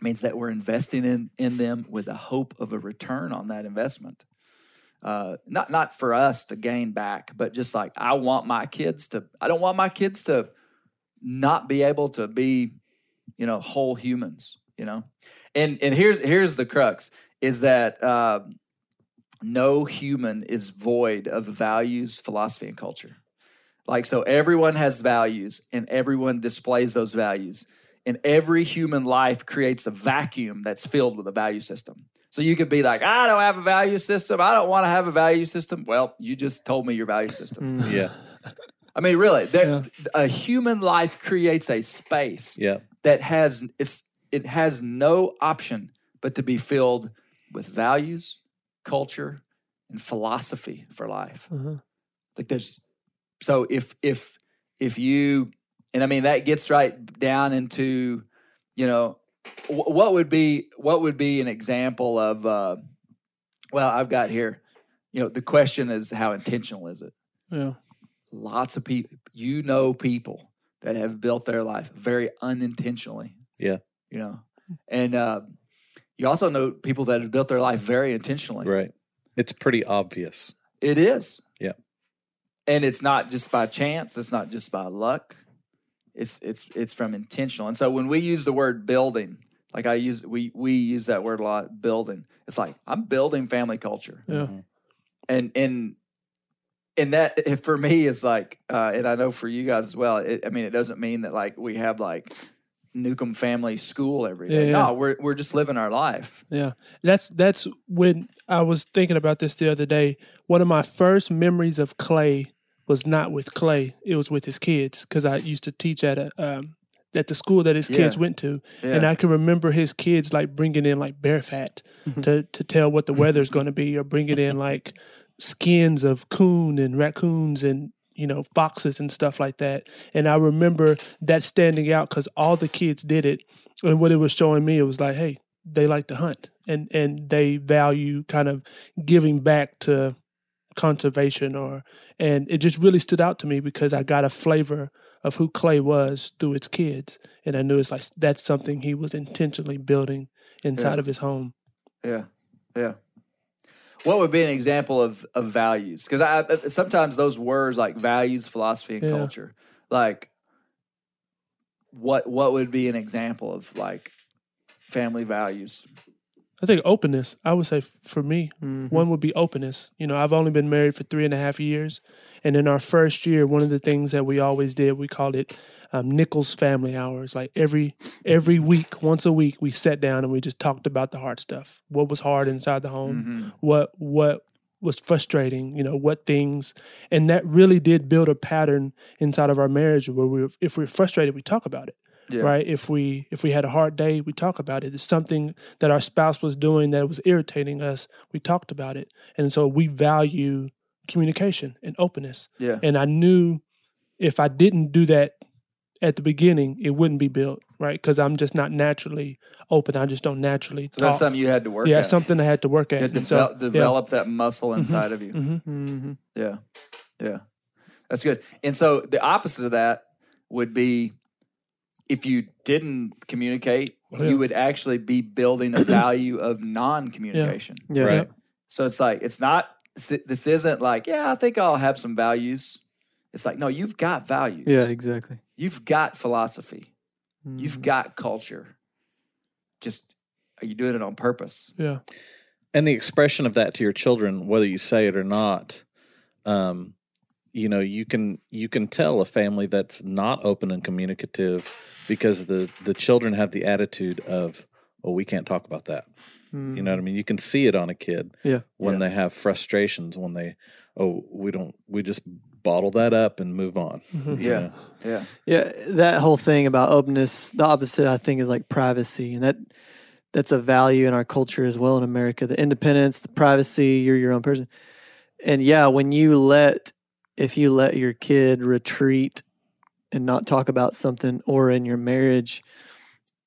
means that we're investing in in them with the hope of a return on that investment. Uh, not not for us to gain back, but just like I want my kids to. I don't want my kids to not be able to be, you know, whole humans. You know, and and here's here's the crux is that. Uh, no human is void of values, philosophy, and culture. Like, so everyone has values and everyone displays those values. And every human life creates a vacuum that's filled with a value system. So you could be like, I don't have a value system. I don't want to have a value system. Well, you just told me your value system. Mm. Yeah. I mean, really, there, a human life creates a space Yeah. that has it's it has no option but to be filled with values, culture, and philosophy for life. Uh-huh. Like there's so if if if you and I mean that gets right down into you know wh- what would be what would be an example of uh, well I've got here you know the question is how intentional is it Yeah. lots of people you know people that have built their life very unintentionally Yeah. you know and uh, you also know people that have built their life very intentionally Right. It's pretty obvious. it is Yeah. and it's not just by chance it's not just by luck it's it's it's from intentional and so when we use the word building like i use we we use that word a lot building it's like i'm building family culture Yeah. and and and that for me is like uh and i know for you guys as well it, i mean it doesn't mean that like we have like Newcomb family school every day. Yeah, yeah. No, we're we're just living our life. Yeah, that's that's when I was thinking about this the other day. One of my first memories of Clay was not with Clay; it was with his kids because I used to teach at a um, at the school that his kids Yeah. went to, and I can remember his kids like bringing in like bear fat to to tell what the weather's going to be, or bringing in like skins of coon and raccoons and you know foxes and stuff like that. And I remember that standing out because all the kids did it, and what it was showing me, it was like, hey, they like to hunt and and they value kind of giving back to conservation or and it just really stood out to me because I got a flavor of who Clay was through its kids and I knew it's like that's something he was intentionally building inside Yeah. of his home. Yeah, yeah. What would be an example of of values? Because I I- sometimes those words like values, philosophy, and Yeah. culture, like what what would be an example of like family values? I think openness. I would say for me, one would be openness. You know, I've only been married for three and a half years, and in our first year, one of the things that we always did, we called it um, Nichols Family Hours. Like every every week, once a week, we sat down and we just talked about the hard stuff. What was hard inside the home? What what was frustrating? You know, what things? And that really did build a pattern inside of our marriage where we, if we're frustrated, we talk about it Yeah. right if we if we had a hard day we talk about it it's something that our spouse was doing that was irritating us we talked about it and so we value communication and openness Yeah, and i knew if i didn't do that at the beginning it wouldn't be built right because i'm just not naturally open i just don't naturally so that's talk. something you had to work. yeah at. something i had to work at to so, develop, yeah. that muscle inside of you. Mhm. Mm-hmm. Yeah, yeah, that's good. And so the opposite of that would be if you didn't communicate, Oh, yeah. you would actually be building a value of non-communication. Yeah. Right. So it's like it's not. this- This isn't like yeah, I think I'll have some values. It's like no, you've got values. Yeah, exactly. You've got philosophy. Mm-hmm. You've got culture. Just are you doing it on purpose? yeah and the expression of that to your children whether you say it or not um you know you can you can tell a family that's not open and communicative because the the children have the attitude of oh we can't talk about that you know what i hmm. mean you can see it on a kid Yeah. when they have frustrations when they oh we don't we just bottle that up and move on mm-hmm. you Yeah, know? yeah, Yeah, that whole thing about openness, the opposite I think is like privacy and that that's a value in our culture as well in America. The independence, the privacy, you're your own person. And yeah, when you let if you let your kid retreat and not talk about something or in your marriage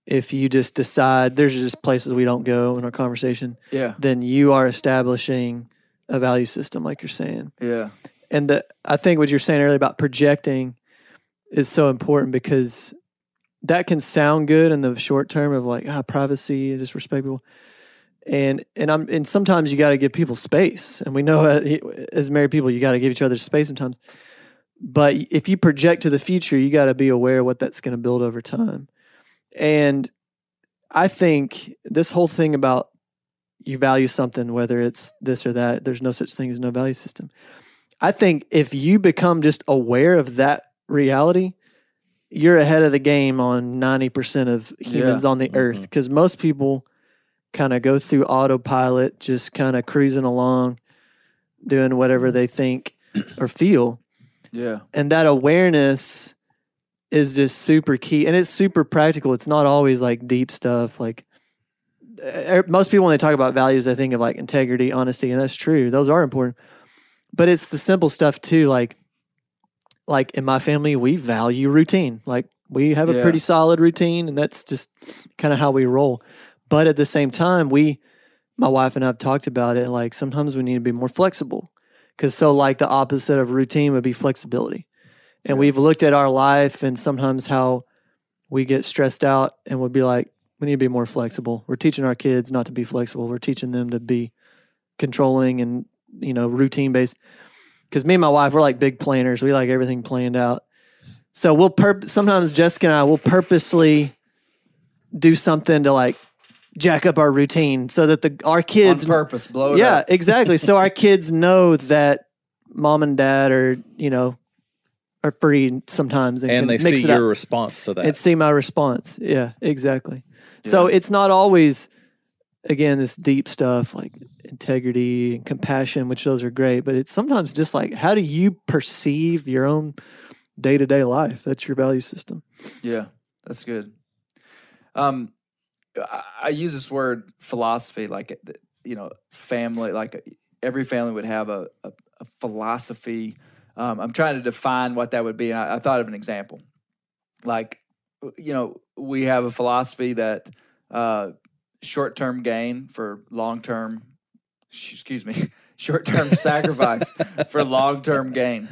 if you just decide there's just places we don't go in our conversation, yeah, then you are establishing a value system like you're saying. Yeah, and the I think what you're saying earlier about projecting is so important because that can sound good in the short term of like ah privacy and just respect and and I'm and sometimes you got to give people space. And we know uh, as married people you got to give each other space sometimes but if you project to the future you got to be aware of what that's going to build over time. And I think this whole thing about you value something whether it's this or that there's no such thing as no value system. I think if you become just aware of that reality, you're ahead of the game on 90% of humans on the mm-hmm. earth because most people kind of go through autopilot, just kind of cruising along, doing whatever mm-hmm. they think or feel. Yeah. And that awareness is just super key and it's super practical. It's not always like deep stuff. Like er, most people, when they talk about values, they think of like integrity, honesty, and that's true. Those are important. But it's the simple stuff too. Like, like in my family, we value routine. Like we have a Yeah. pretty solid routine, and that's just kind of how we roll. But at the same time, we, my wife and I have talked about it. Like sometimes we need to be more flexible, because so like the opposite of routine would be flexibility. And we've looked at our life and sometimes how we get stressed out and we'd be like, we need to be more flexible. We're teaching our kids not to be flexible. We're teaching them to be controlling and you know routine based. Because me and my wife, we're like big planners. We like everything planned out. So we'll purp- sometimes Jessica and I will purposely do something to like jack up our routine so that the our kids On purpose, blow it yeah, up. exactly. So our kids know that mom and dad are, you know, are free sometimes and, and can they mix see it your up response to that. and see my response. Yeah, exactly. So it's not always again this deep stuff like integrity and compassion, which those are great, but it's sometimes just like how do you perceive your own day to day life? That's your value system. Yeah, that's good. Um, I, I use this word philosophy, like uh, you know, family. Like every family would have a, a, a philosophy. Um, I'm trying to define what that would be, and I, I thought of an example. Like, you know, we have a philosophy that uh, short-term gain for long-term, sh- excuse me, short-term sacrifice for long-term gain.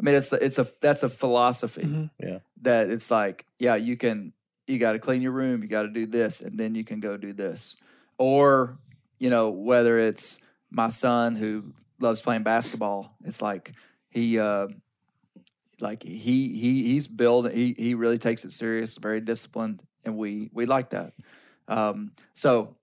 I mean, it's a, it's a that's a philosophy yeah. that it's like, yeah, you can, you got to clean your room, you got to do this, and then you can go do this. Or, you know, whether it's my son who loves playing basketball, it's like he, uh, like he he he's building. He he really takes it serious, very disciplined, and we we like that. Um, so,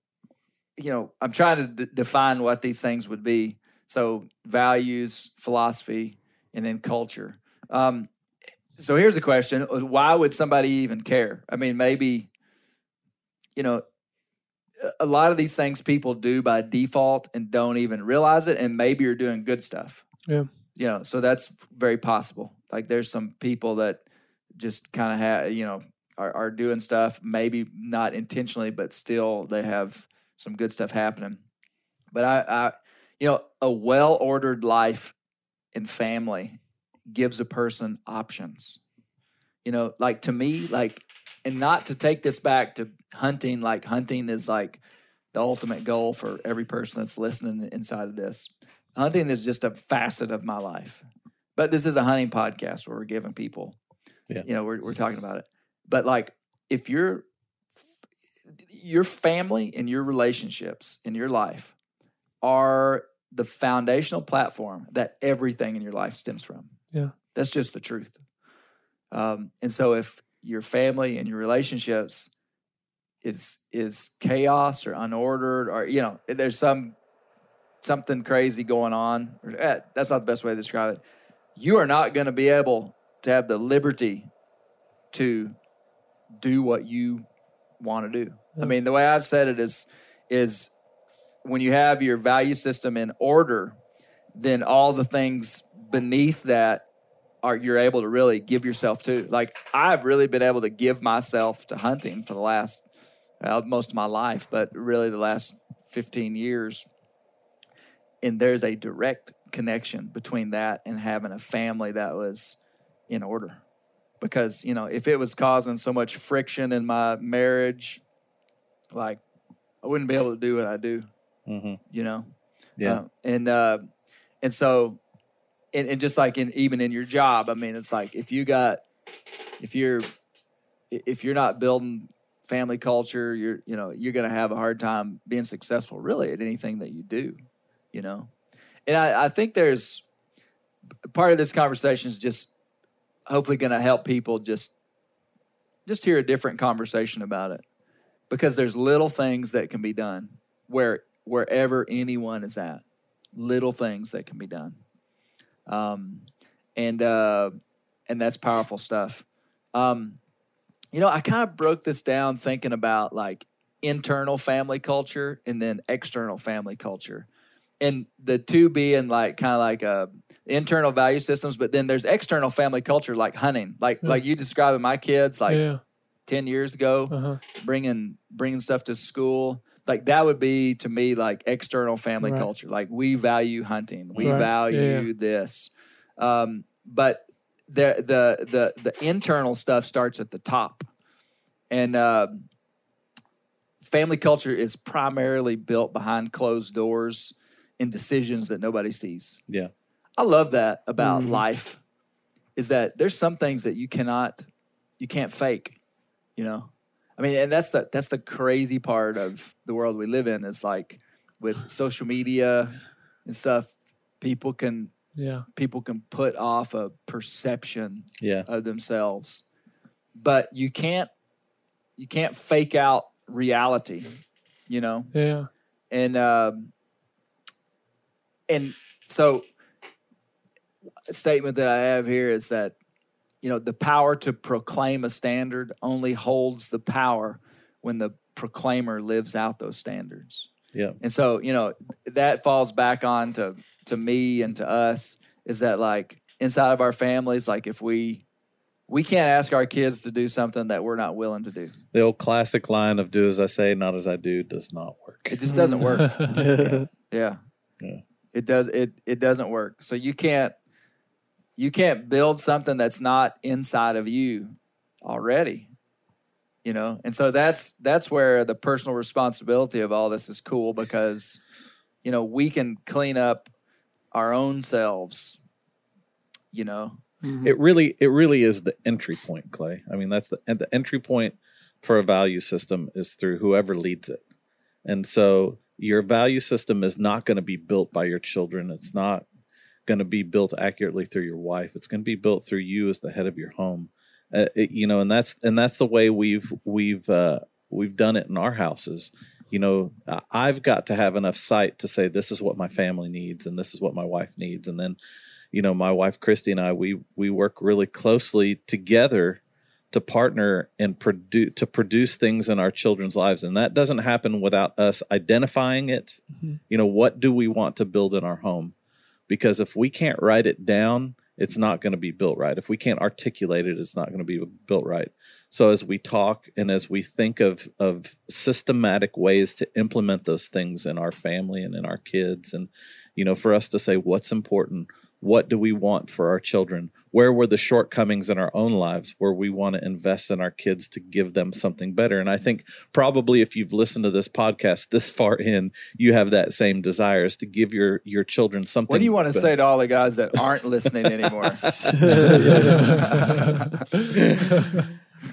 you know, I'm trying to d- define what these things would be. So, values, philosophy, and then culture. Um, so here's the question uh, why would somebody even care? I mean maybe you know a- a lot of these things people do by default and don't even realize it and maybe you're doing good stuff. Yeah. you know so that's very possible. Like there's some people that just kind of have you know are, are doing stuff maybe not intentionally but still they have some good stuff happening. But i i you know a well ordered life and family gives a person options. You know, like to me, like, and not to take this back to hunting, like, hunting is like the ultimate goal for every person that's listening inside of this. Hunting is just a facet of my life. But this is a hunting podcast where we're giving people, Yeah. you know, we're, we're talking about it. But like, if you're, your family and your relationships in your life are the foundational platform that everything in your life stems from. Yeah. That's just the truth. Um, and so if your family and your relationships is is chaos or unordered or you know there's some something crazy going on or, eh, that's not the best way to describe it you are not going to be able to have the liberty to do what you want to do i mean the way i've said it is is when you have your value system in order then all the things beneath that are you're able to really give yourself to. Like I've really been able to give myself to hunting for the last well, most of my life, but really the last 15 years. And there's a direct connection between that and having a family that was in order. Because, you know, if it was causing so much friction in my marriage, like I wouldn't be able to do what I do, hmm you know? Yeah. Uh, and uh, and so, and, and just like in even in your job, I mean, it's like if you got, if you're, if you're not building family culture, you're you know you're gonna have a hard time being successful really at anything that you do, you know. And I, I think there's part of this conversation is just hopefully gonna help people just just hear a different conversation about it because there's little things that can be done where wherever anyone is at little things that can be done um, and uh, and that's powerful stuff um, you know i kind of broke this down thinking about like internal family culture and then external family culture. And the two being like kind of like uh, internal value systems, but then there's external family culture like hunting, like like you describing my kids like yeah. ten years ago, Uh-huh. bringing bringing stuff to school. Like that would be to me like external family Right. culture. Like we value hunting, we Right. value Yeah. this, um, but the the the the internal stuff starts at the top, and um family culture is primarily built behind closed doors and decisions that nobody sees. Yeah. I love that about life is that there's some things that you cannot you can't fake, you know. I mean, and that's the that's the crazy part of the world we live in is like with social media and stuff, people can Yeah. people can put off a perception Yeah. of themselves. But you can't you can't fake out reality, you know? Yeah. and um, and so a statement that I have here is that you know the power to proclaim a standard only holds the power when the proclaimer lives out those standards. Yeah. And so, you know, that falls back on to to me and to us is that like inside of our families, like if we we can't ask our kids to do something that we're not willing to do. The old classic line of "Do as I say, not as I do" does not work. It just doesn't work. yeah. Yeah. It does it it doesn't work. So you can't you can't build something that's not inside of you already. You know? And so that's that's where the personal responsibility of all this is cool because you know, we can clean up our own selves, you know. Mm-hmm. It really, it really is the entry point, Clay. I mean, that's the and the entry point for a value system is through whoever leads it, and so your value system is not going to be built by your children. It's not going to be built accurately through your wife. It's going to be built through you as the head of your home. Uh, it- you know, and that's and that's the way we've we've uh, we've done it in our houses. You know, I've got to have enough sight to say this is what my family needs and this is what my wife needs, and then you know my wife christy and i we we work really closely together to partner and produce to produce things in our children's lives and that doesn't happen without us identifying it you know what do we want to build in our home because if we can't write it down it's not going to be built right. If we can't articulate it it's not going to be built right. So as we talk and as we think of of systematic ways to implement those things in our family and in our kids and you know for us to say what's important what do we want for our children where were the shortcomings in our own lives where we want to invest in our kids to give them something better and i think probably if you've listened to this podcast this far in you have that same desire is to give your your children something What do you want to better. say to all the guys that aren't listening anymore?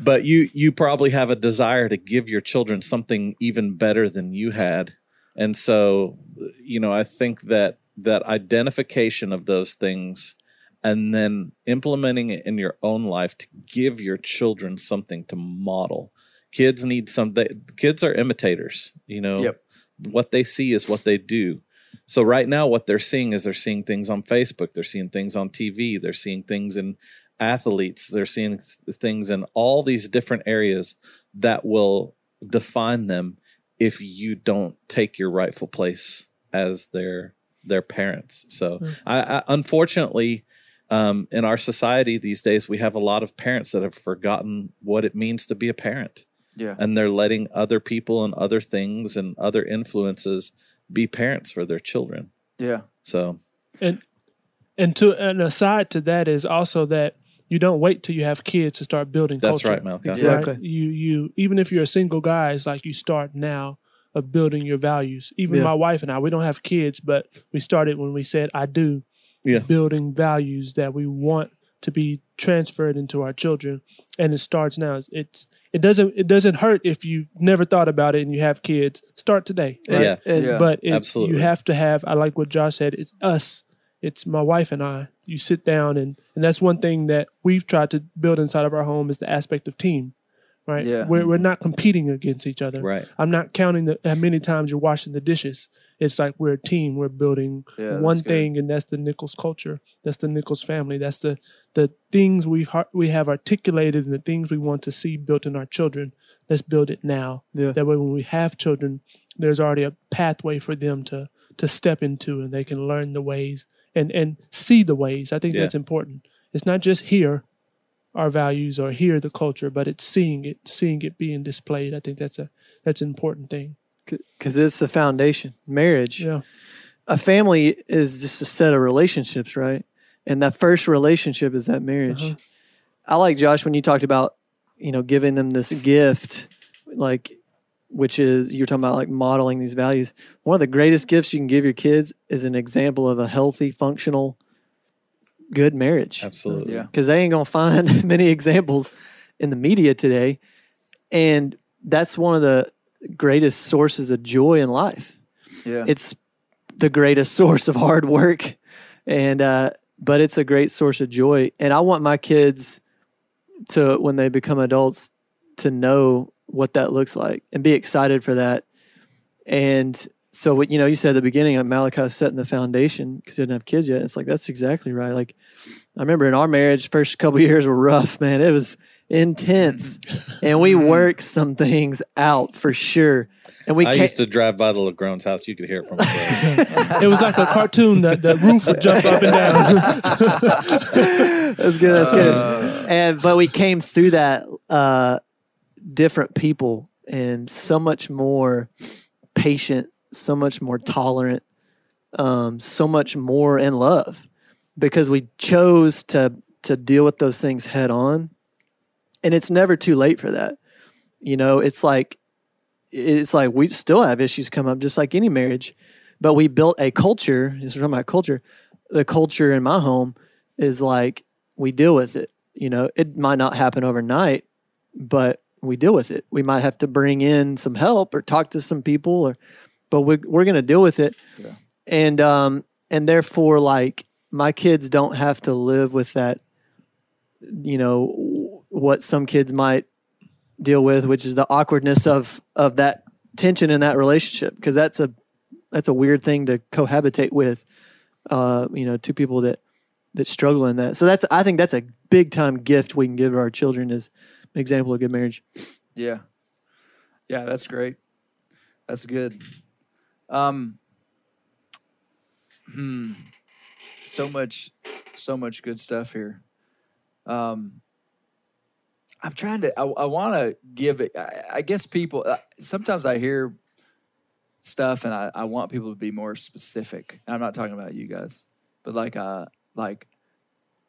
but you you probably have a desire to give your children something even better than you had and so you know i think that that identification of those things and then implementing it in your own life to give your children something to model. Kids need some they, kids are imitators you know? Yep. what they see is what they do. So right now what they're seeing is they're seeing things on facebook they're seeing things on tv they're seeing things in athletes they're seeing th- things in all these different areas that will define them if you don't take your rightful place as their their parents. So hmm. I, I unfortunately um, in our society these days we have a lot of parents that have forgotten what it means to be a parent yeah. and they're letting other people and other things and other influences be parents for their children Yeah. so And and to an aside to that is also that you don't wait till you have kids to start building That's culture. right, Malcolm. Exactly. Right? You you even if you're a single guy, it's like you start now of building your values. Even Yeah. my wife and I, we don't have kids, but we started when we said I do. Yeah. Building values that we want to be transferred into our children. And it starts now. It's, it's it doesn't it doesn't hurt if you've never thought about it and you have kids. Start today. right? Yeah. And Yeah. but it, absolutely. you have to have i like what josh said it's us it's my wife and i you sit down and and that's one thing that we've tried to build inside of our home is the aspect of team right? Yeah. We're we're not competing against each other. Right. I'm not counting the how many times you're washing the dishes. It's like we're a team. We're building Yeah, that's one good. thing, and that's the Nichols culture. That's the Nichols family. That's the the things we've har- we have articulated and the things we want to see built in our children. Let's build it now. Yeah. That way, when we have children, there's already a pathway for them to to step into, and they can learn the ways and and see the ways. I think Yeah. that's important. It's not just hear our values or hear the culture, but it's seeing it, seeing it being displayed. I think that's a that's an important thing. because it's the foundation. Marriage, Yeah. a family is just a set of relationships, right? And that first relationship is that marriage. Uh-huh. I like Josh when you talked about, you know, giving them this gift, like, which is you're talking about like modeling these values. One of the greatest gifts you can give your kids is an example of a healthy, functional, good marriage Absolutely. Yeah. because they ain't gonna find many examples in the media today, and that's one of the greatest sources of joy in life. Yeah. It's the greatest source of hard work, and uh, but it's a great source of joy. And I want my kids to, when they become adults, to know what that looks like and be excited for that. And so, what you know, you said at the beginning, like Malachi's setting the foundation because he didn't have kids yet. It's like that's exactly right. Like I remember in our marriage, first couple of years were rough, man. It was intense, and we worked some things out for sure. And we I ca- used to drive by the Lagrone's house. You could hear it from above. It was like a cartoon. that the roof would jump up and down. That's good. That's good. and but we came through that uh, different people and so much more patient, so much more tolerant, um, so much more in love because we chose to to deal with those things head on. And it's never too late for that. You know, it's like it's like we still have issues come up just like any marriage, but we built a culture. This is talking about culture. The culture in my home is like we deal with it. You know, it might not happen overnight, but we deal with it. We might have to bring in some help or talk to some people, or but we're we're gonna deal with it. And um and therefore, like my kids don't have to live with that. You know what some kids might deal with, which is the awkwardness of of that tension in that relationship, because that's a that's a weird thing to cohabitate with. Uh, you know, two people that that struggle in that. So that's I think that's a big time gift we can give our children as an example of good marriage. Yeah. Yeah, that's great. That's good. Um hmm. So much so much good stuff here. Um I'm trying to I, I want to give it I, I guess people uh, sometimes I hear stuff and I, I want people to be more specific. And I'm not talking about you guys, but like uh like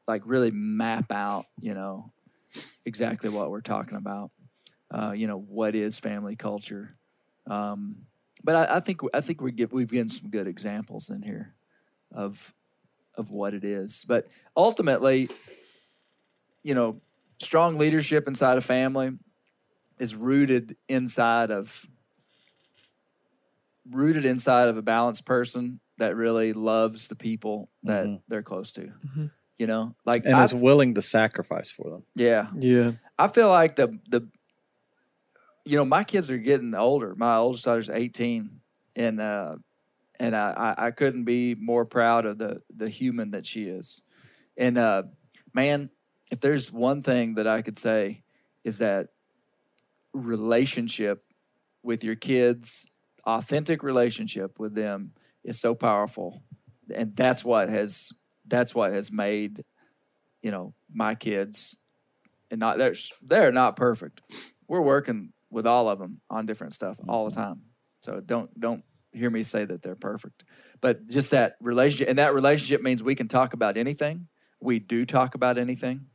like really map out, you know, exactly what we're talking about. Uh, you know, what is family culture? Um, but I, I think I think we get we've given some good examples in here of of what it is. But ultimately, you know, strong leadership inside a family is rooted inside of rooted inside of a balanced person that really loves the people that mm-hmm. they're close to. Mm-hmm. You know, like and I- is willing to sacrifice for them. yeah, Yeah. I feel like the the you know my kids are getting older. My oldest daughter's eighteen, and uh, and I, I I couldn't be more proud of the the human that she is. And uh, man, if there's one thing that I could say is that relationship with your kids, authentic relationship with them is so powerful, and that's what has that's what has made you know my kids and not they're they're not perfect. We're working with all of them on different stuff all the time. So don't don't hear me say that they're perfect. But just that relationship and that relationship means we can talk about anything. We do talk about anything.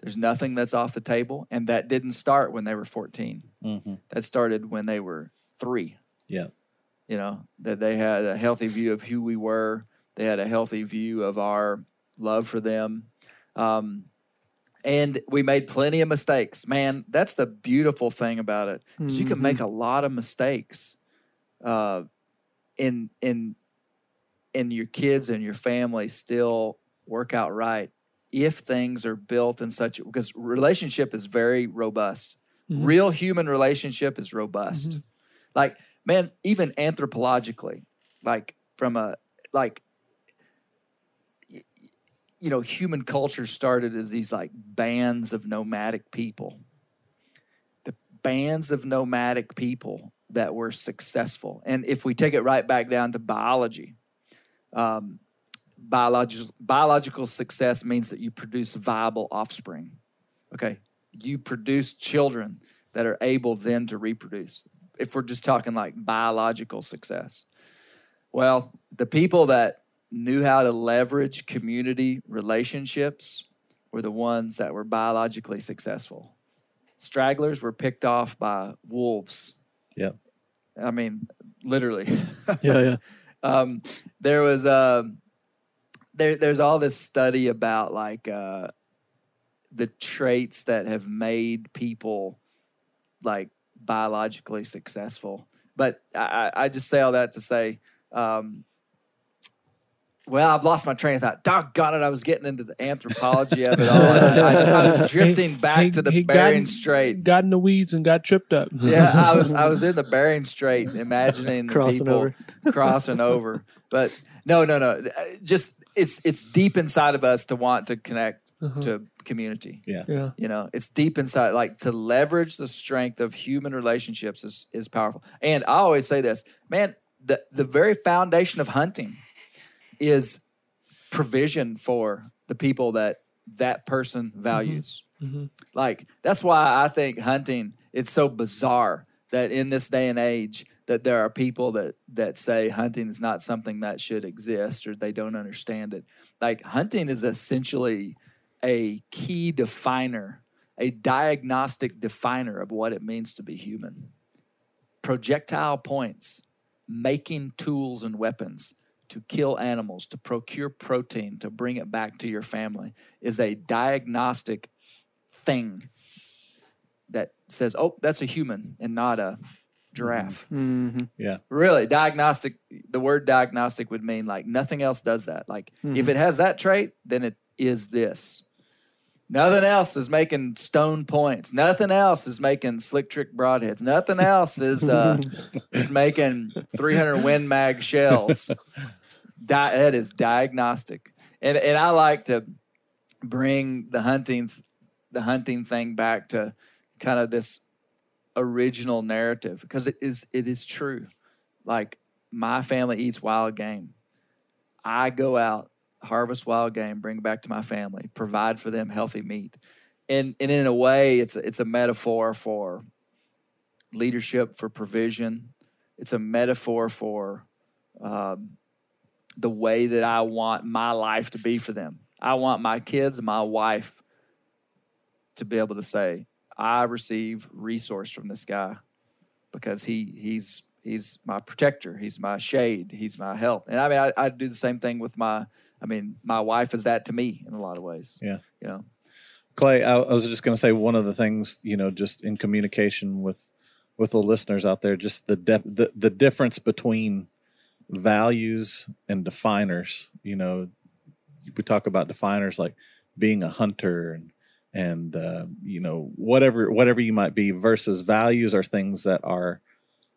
There's nothing that's off the table and that didn't start when they were 14. That started when they were 3 Yeah. you know that they had a healthy view of who we were they had a healthy view of our love for them um, and we made plenty of mistakes. Man that's the beautiful thing about it 'cause you can make mm-hmm. a lot of mistakes uh, in in in your kids and your family still work out right if things are built in such because relationship is very robust. Mm-hmm. Real human relationship is robust. Mm-hmm. Like, man, even anthropologically, like from a like you know, human culture started as these like bands of nomadic people. The bands of nomadic people that were successful. And if we take it right back down to biology, um, biological biological success means that you produce viable offspring. Okay, you produce children that are able then to reproduce. If we're just talking like biological success, well, the people that knew how to leverage community relationships were the ones that were biologically successful. Stragglers were picked off by wolves. Yeah. I mean, literally. Yeah, yeah. um, there was um there there's all this study about like uh, the traits that have made people like biologically successful. But I, I I just say all that to say, um, well, I've lost my train of thought. Doggone it, I was getting into the anthropology of it all. I, I, I was drifting back He- to the Bering got- Strait. Got in the weeds and got tripped up. Yeah, I was I was in the Bering Strait, imagining the Crossing people over. crossing over. But no, no, no. Uh, just it's it's deep inside of us to want to connect uh-huh. to community. Yeah. Yeah. You know, it's deep inside. Like to leverage the strength of human relationships is is powerful. And I always say this, man. The the very foundation of hunting is provision for the people that that person mm-hmm. values. Mm-hmm. Like that's why I think hunting it's so bizarre that in this day and age that there are people that that say hunting is not something that should exist or they don't understand it. Like hunting is essentially a key definer, a diagnostic definer of what it means to be human. Projectile points, making tools and weapons to kill animals, to procure protein, to bring it back to your family is a diagnostic thing that says, oh, that's a human and not a giraffe. Mm-hmm. Mm-hmm. Yeah. Really, diagnostic, the word diagnostic would mean like nothing else does that. Like if mm-hmm. it has that trait, then it is this. Nothing else is making stone points. Nothing else is making slick trick broadheads. Nothing else is uh, is making 300 Win Mag shells. Di- that is diagnostic, and and I like to bring the hunting the hunting thing back to kind of this original narrative because it is it is true. Like my family eats wild game. I go out, harvest wild game, bring it back to my family, provide for them healthy meat. And and in a way it's a, it's a metaphor for leadership for provision. It's a metaphor for um, the way that I want my life to be for them. I want my kids and my wife to be able to say, I receive resource from this guy because he he's he's my protector, he's my shade, he's my help. And I mean I, I do the same thing with my I mean, my wife is that to me in a lot of ways. Yeah. You know. Clay, I, I was just going to say one of the things, you know, just in communication with with the listeners out there, just the def- the the difference between values and definers. You know, we talk about definers like being a hunter and and uh, you know whatever whatever you might be versus values are things that are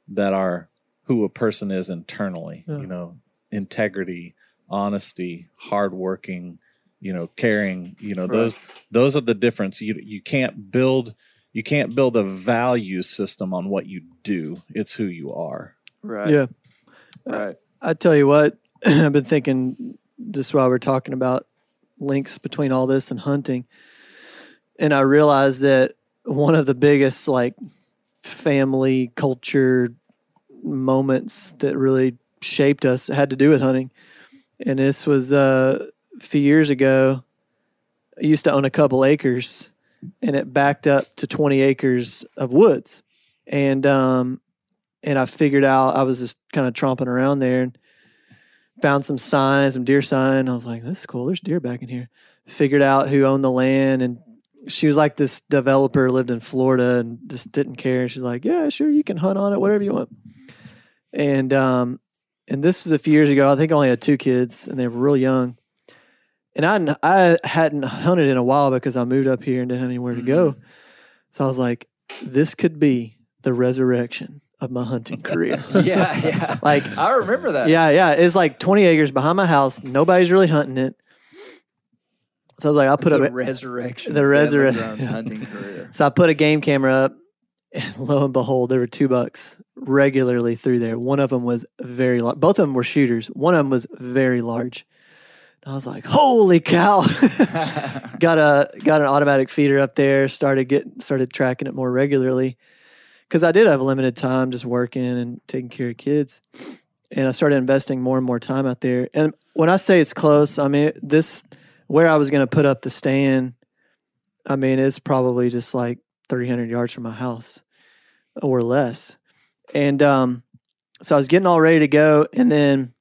that are who a person is internally. You know, integrity, honesty, hardworking, you know, caring. You know, those those are the difference. You you can't build you can't build a value system on what you do. It's who you are. Right. Yeah. Right. I tell you what, I've been thinking just while we're talking about links between all this and hunting, and I realized that one of the biggest like family culture moments that really shaped us had to do with hunting, and this was uh, a few years ago. I used to own a couple acres, and it backed up to twenty acres of woods, and um, and I figured out I was just kind of tromping around there and found some signs, some deer sign. I was like, this is cool. There's deer back in here. Figured out who owned the land and she was like this developer lived in Florida and just didn't care. She's like, yeah, sure, you can hunt on it, whatever you want. And um, and this was a few years ago. I think I only had two kids and they were real young. And I I hadn't hunted in a while because I moved up here and didn't have anywhere to go. So I was like, this could be the resurrection of my hunting career. yeah, yeah. like, I remember that. yeah, yeah. It's like 20 acres behind my house. Nobody's really hunting it. So I was like, I'll put the up. resurrection. the resurrection hunting career. So I put a game camera up, and lo and behold, there were two bucks regularly through there. One of them was very large. Both of them were shooters. One of them was very large. And I was like, "Holy cow!" got a got an automatic feeder up there. Started getting started tracking it more regularly because I did have limited time, just working and taking care of kids. And I started investing more and more time out there. And when I say it's close, I mean this where I was going to put up the stand. I mean, it's probably just like 300 yards from my house or less. And um, so I was getting all ready to go. And then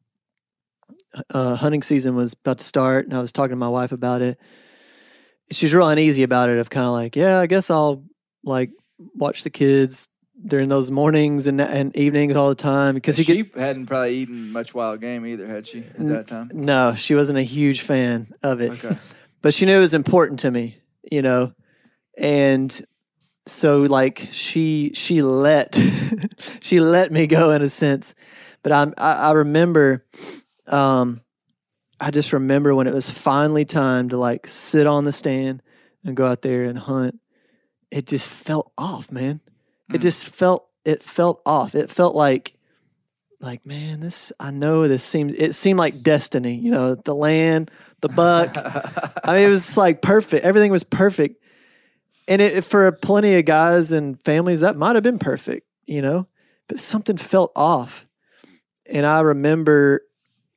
uh, hunting season was about to start. And I was talking to my wife about it. She's real uneasy about it, of kind of like, yeah, I guess I'll like watch the kids during those mornings and, and evenings all the time. Because she get, hadn't probably eaten much wild game either, had she, at that time? no, she wasn't a huge fan of it. Okay. but she knew it was important to me, you know, and so like she she let she let me go in a sense, but I I, I remember, um, I just remember when it was finally time to like sit on the stand and go out there and hunt. It just felt off, man. It Mm. just felt it felt off. It felt like like man, this I know this seems it seemed like destiny. You know, the land, the buck. I mean, it was like perfect. Everything was perfect. And it, for plenty of guys and families, that might have been perfect, you know, but something felt off. And I remember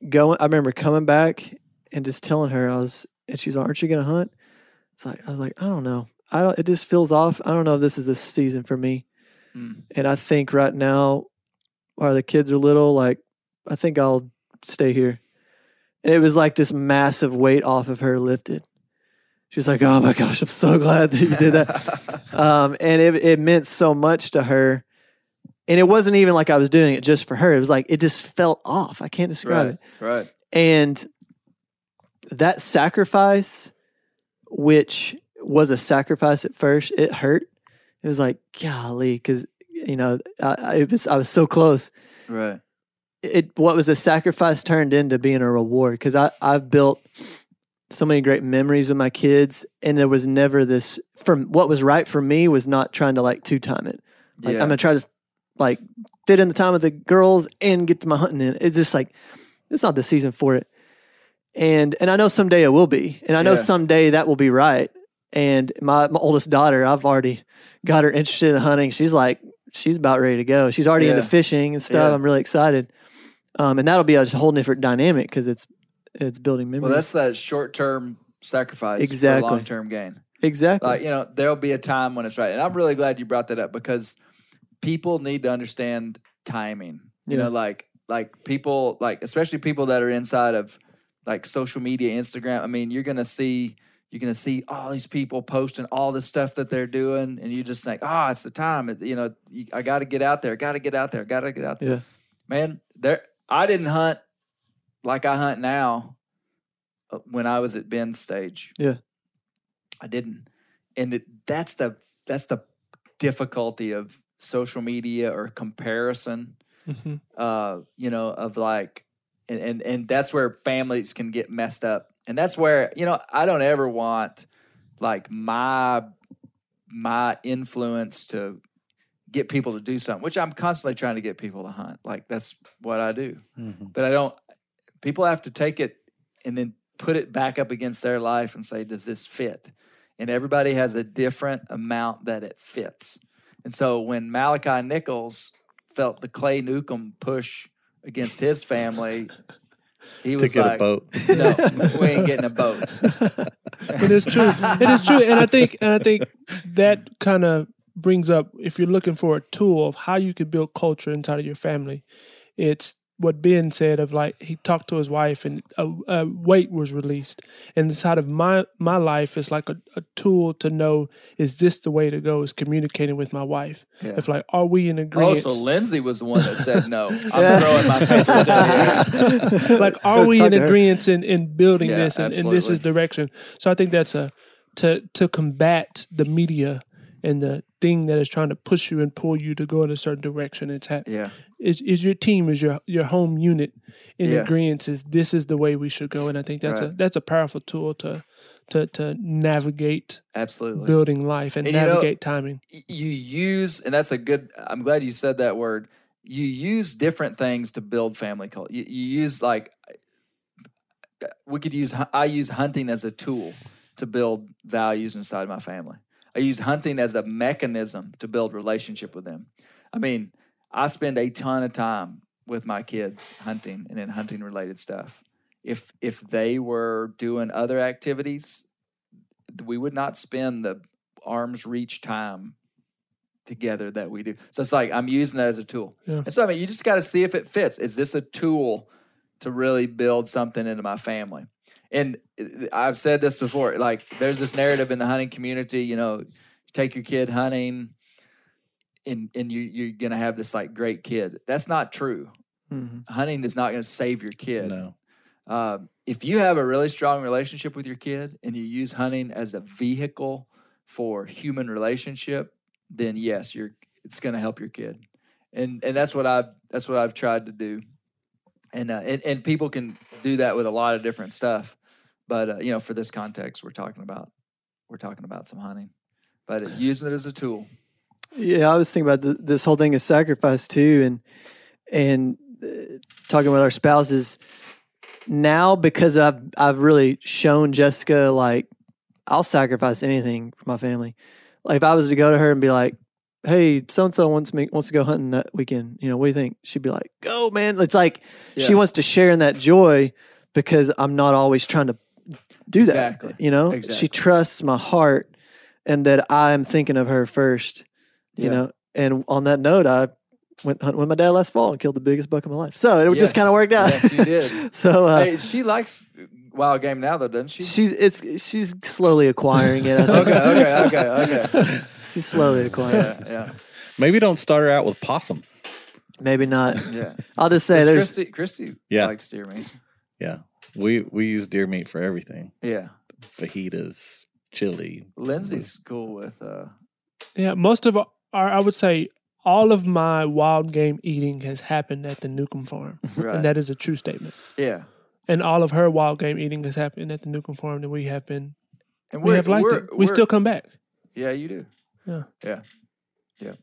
going, I remember coming back and just telling her, I was, and she's like, Aren't you going to hunt? It's like, I was like, I don't know. I don't, it just feels off. I don't know if this is the season for me. Mm. And I think right now, while the kids are little, like, I think I'll stay here. And it was like this massive weight off of her lifted. She was like, "Oh my gosh, I'm so glad that you did that," um, and it it meant so much to her. And it wasn't even like I was doing it just for her. It was like it just felt off. I can't describe right, it. right. And that sacrifice, which was a sacrifice at first, it hurt. It was like, golly, because you know, I, I, was I was so close Right. it what was a sacrifice turned into being a reward because I I've built so many great memories with my kids and there was never this from what was right for me was not trying to like two time it like Yeah. I'm gonna try to like fit in the time with the girls and get to my hunting in it's just like it's not the season for it and and I know someday it will be and I know Yeah. someday that will be right and my, my oldest daughter I've already got her interested in hunting she's like she's about ready to go she's already into fishing and stuff Yeah. I'm really excited um, and that'll be a whole different dynamic because it's it's building memories. Well, that's that short term sacrifice Exactly. for long term gain. exactly Like, you know, there'll be a time when it's right. And I'm really glad you brought that up because people need to understand timing. You Yeah. know, like like people like especially people that are inside of like social media, Instagram. I mean, you're gonna see you're gonna see all these people posting all this stuff that they're doing, and you just think, oh, it's the time. You know, you, I got to get out there. Got to get out there. Got to get out there. yeah Man, there. I didn't hunt like I hunt now uh, when I was at Ben's stage. Yeah. I didn't, and it, that's the that's the difficulty of social media or comparison. Mhm. Uh, you know, of like, and, and and that's where families can get messed up, and that's where you know I don't ever want like my my influence to get people to do something, which I'm constantly trying to get people to hunt. Like that's what I do. Mm-hmm. But I don't people have to take it and then put it back up against their life and say, does this fit? And everybody has a different amount that it fits. And so when Malachi Nichols felt the Clay Newcomb push against his family, he to was get like, a boat. No, we ain't getting a boat. It is true. it is true, and I think and I think that kind of brings up if you're looking for a tool of how you could build culture inside of your family. It's what Ben said of like he talked to his wife and a, a weight was released. And inside of my my life is like a, a tool to know is this the way to go? Is communicating with my wife. Yeah. If like are we in Oh, agreement? so Lindsay was the one that said no. I'm throwing my papers in here. like are we in Talk to her. agreement in, in building Yeah, this and, and this is direction so i think that's a to to combat the media and the thing that is trying to push you and pull you to go in a certain direction. It's ha- Yeah. is is your team is your your home unit in Yeah. agreement is this is the way we should go, and I think that's a that's a powerful tool to to to navigate Absolutely. building life and, And you know- navigate timing. you use and that's a good i'm glad you said that word you use different things to build family culture you, you use like we could use i use hunting as a tool to build values inside my family i use hunting as a mechanism to build relationship with them i mean i spend a ton of time with my kids hunting and in hunting related stuff if if they were doing other activities we would not spend the arm's reach time together that we do. So it's like I'm using that as a tool. Yeah. And so I mean, you just got to see if it fits. Is this a tool to really build something into my family? And uh, I've said this before. Like, there's this narrative in the hunting community. You know, you take your kid hunting, and and you you're gonna have this like great kid. That's not true. Mhm. Hunting is not gonna save your kid. No. Uh, if you have a really strong relationship with your kid and you use hunting as a vehicle for human relationship, then yes, you're it's going to help your kid, and and that's what I've that's what I've tried to do, and uh, and and people can do that with a lot of different stuff, but uh, you know, for this context, we're talking about we're talking about some hunting, but uh, using it as a tool. Yeah, I was thinking about th- this whole thing of sacrifice too, and and uh, talking with our spouses now because I've I've really shown Jessica like I'll sacrifice anything for my family. Like if I was to go to her and be like, "Hey, so and so wants me wants to go hunting that weekend," you know, what do you think? She'd be like, "Go, man!" It's like she wants to share in that joy because I'm not always trying to do that. Exactly. You know, she trusts my heart and that I'm thinking of her first you Yeah. know. And on that note, I went hunting with my dad last fall and killed the biggest buck of my life. So it just kind of worked out. Yes, you did. so uh, hey, she likes wild game now, though, doesn't she? she's it's she's slowly acquiring it. Okay, okay, okay, okay. she's slowly acquiring. it. Yeah, yeah, Maybe don't start her out with possum. Maybe not. yeah. I'll just say Does there's Christy, Christy Yeah. likes deer meat. Yeah. We we use deer meat for everything. Yeah. Fajitas, chili. Lindsay's cool with uh Yeah, most of our, I would say, all of my wild game eating has happened at the Newcomb farm, right. and that is a true statement. yeah. And all of her wild game eating has happened at the Newcomb farm, and we have been And we have liked we're- it. We still come back. Yeah, you do. Yeah. Yeah. Yeah.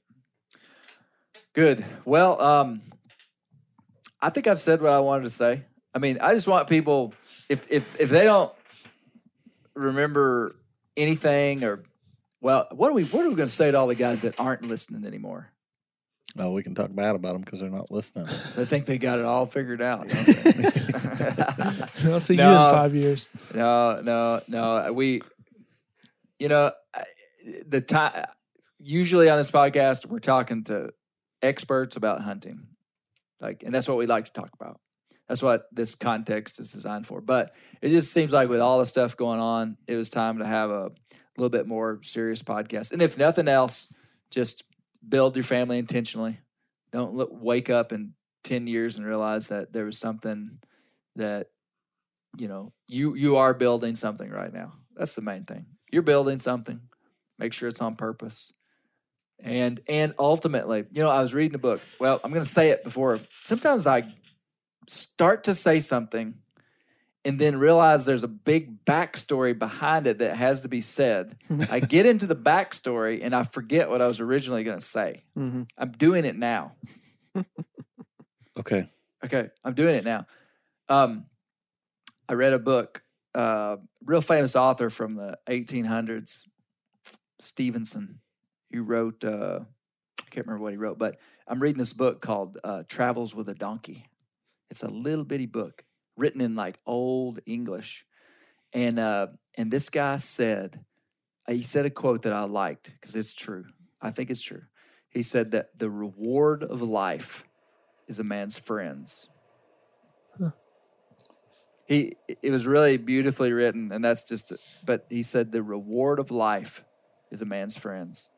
Good. Well, um I think I've said what I wanted to say. I mean, I just want people if if if they don't remember anything or well, what are we what are we going to say to all the guys that aren't listening anymore? Oh, we can talk bad about them because they're not listening. They think they got it all figured out. I'll see you in five years. No, no, no. We, you know, the time. Usually on this podcast, we're talking to experts about hunting, like, and that's what we like to talk about. That's what this context is designed for. But it just seems like with all the stuff going on, it was time to have a little bit more serious podcast. And if nothing else, just build your family intentionally. Don't look, wake up in ten years and realize that there was something that you know you you are building something right now that's the main thing you're building something make sure it's on purpose and and ultimately you know i was reading a book well i'm going to say it before sometimes i start to say something and then realize there's a big backstory behind it that has to be said i get into the backstory and i forget what i was originally going to say hmm i'm doing it now Okay. Okay, I'm doing it now. Um, I read a book, uh, real famous author from the 1800s, Stevenson. He wrote, uh, I can't remember what he wrote, but I'm reading this book called uh, Travels with a Donkey. It's a little bitty book written in like old English, and uh, and this guy said, uh, he said a quote that I liked because it's true. I think it's true. He said that the reward of life is a man's friends. He it was really beautifully written, and that's just. But he said the reward of life is a man's friends,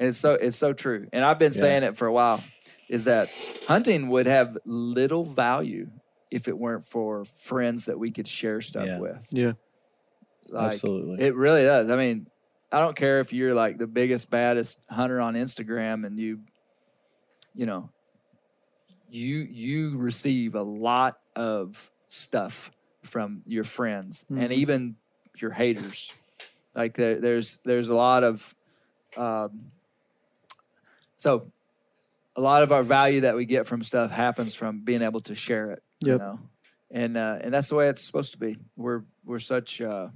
and it's so it's so true. And I've been Yeah. saying it for a while. Is that hunting would have little value if it weren't for friends that we could share stuff Yeah. with. Yeah. Like, Absolutely. it really does. I mean, I don't care if you're like the biggest, baddest hunter on Instagram and you, you know, you you receive a lot of stuff from your friends and even your haters. Like there, there's there's a lot of, um, so a lot of our value that we get from stuff happens from being able to share it. You know, and uh, and that's the way it's supposed to be. We're we're such. Uh,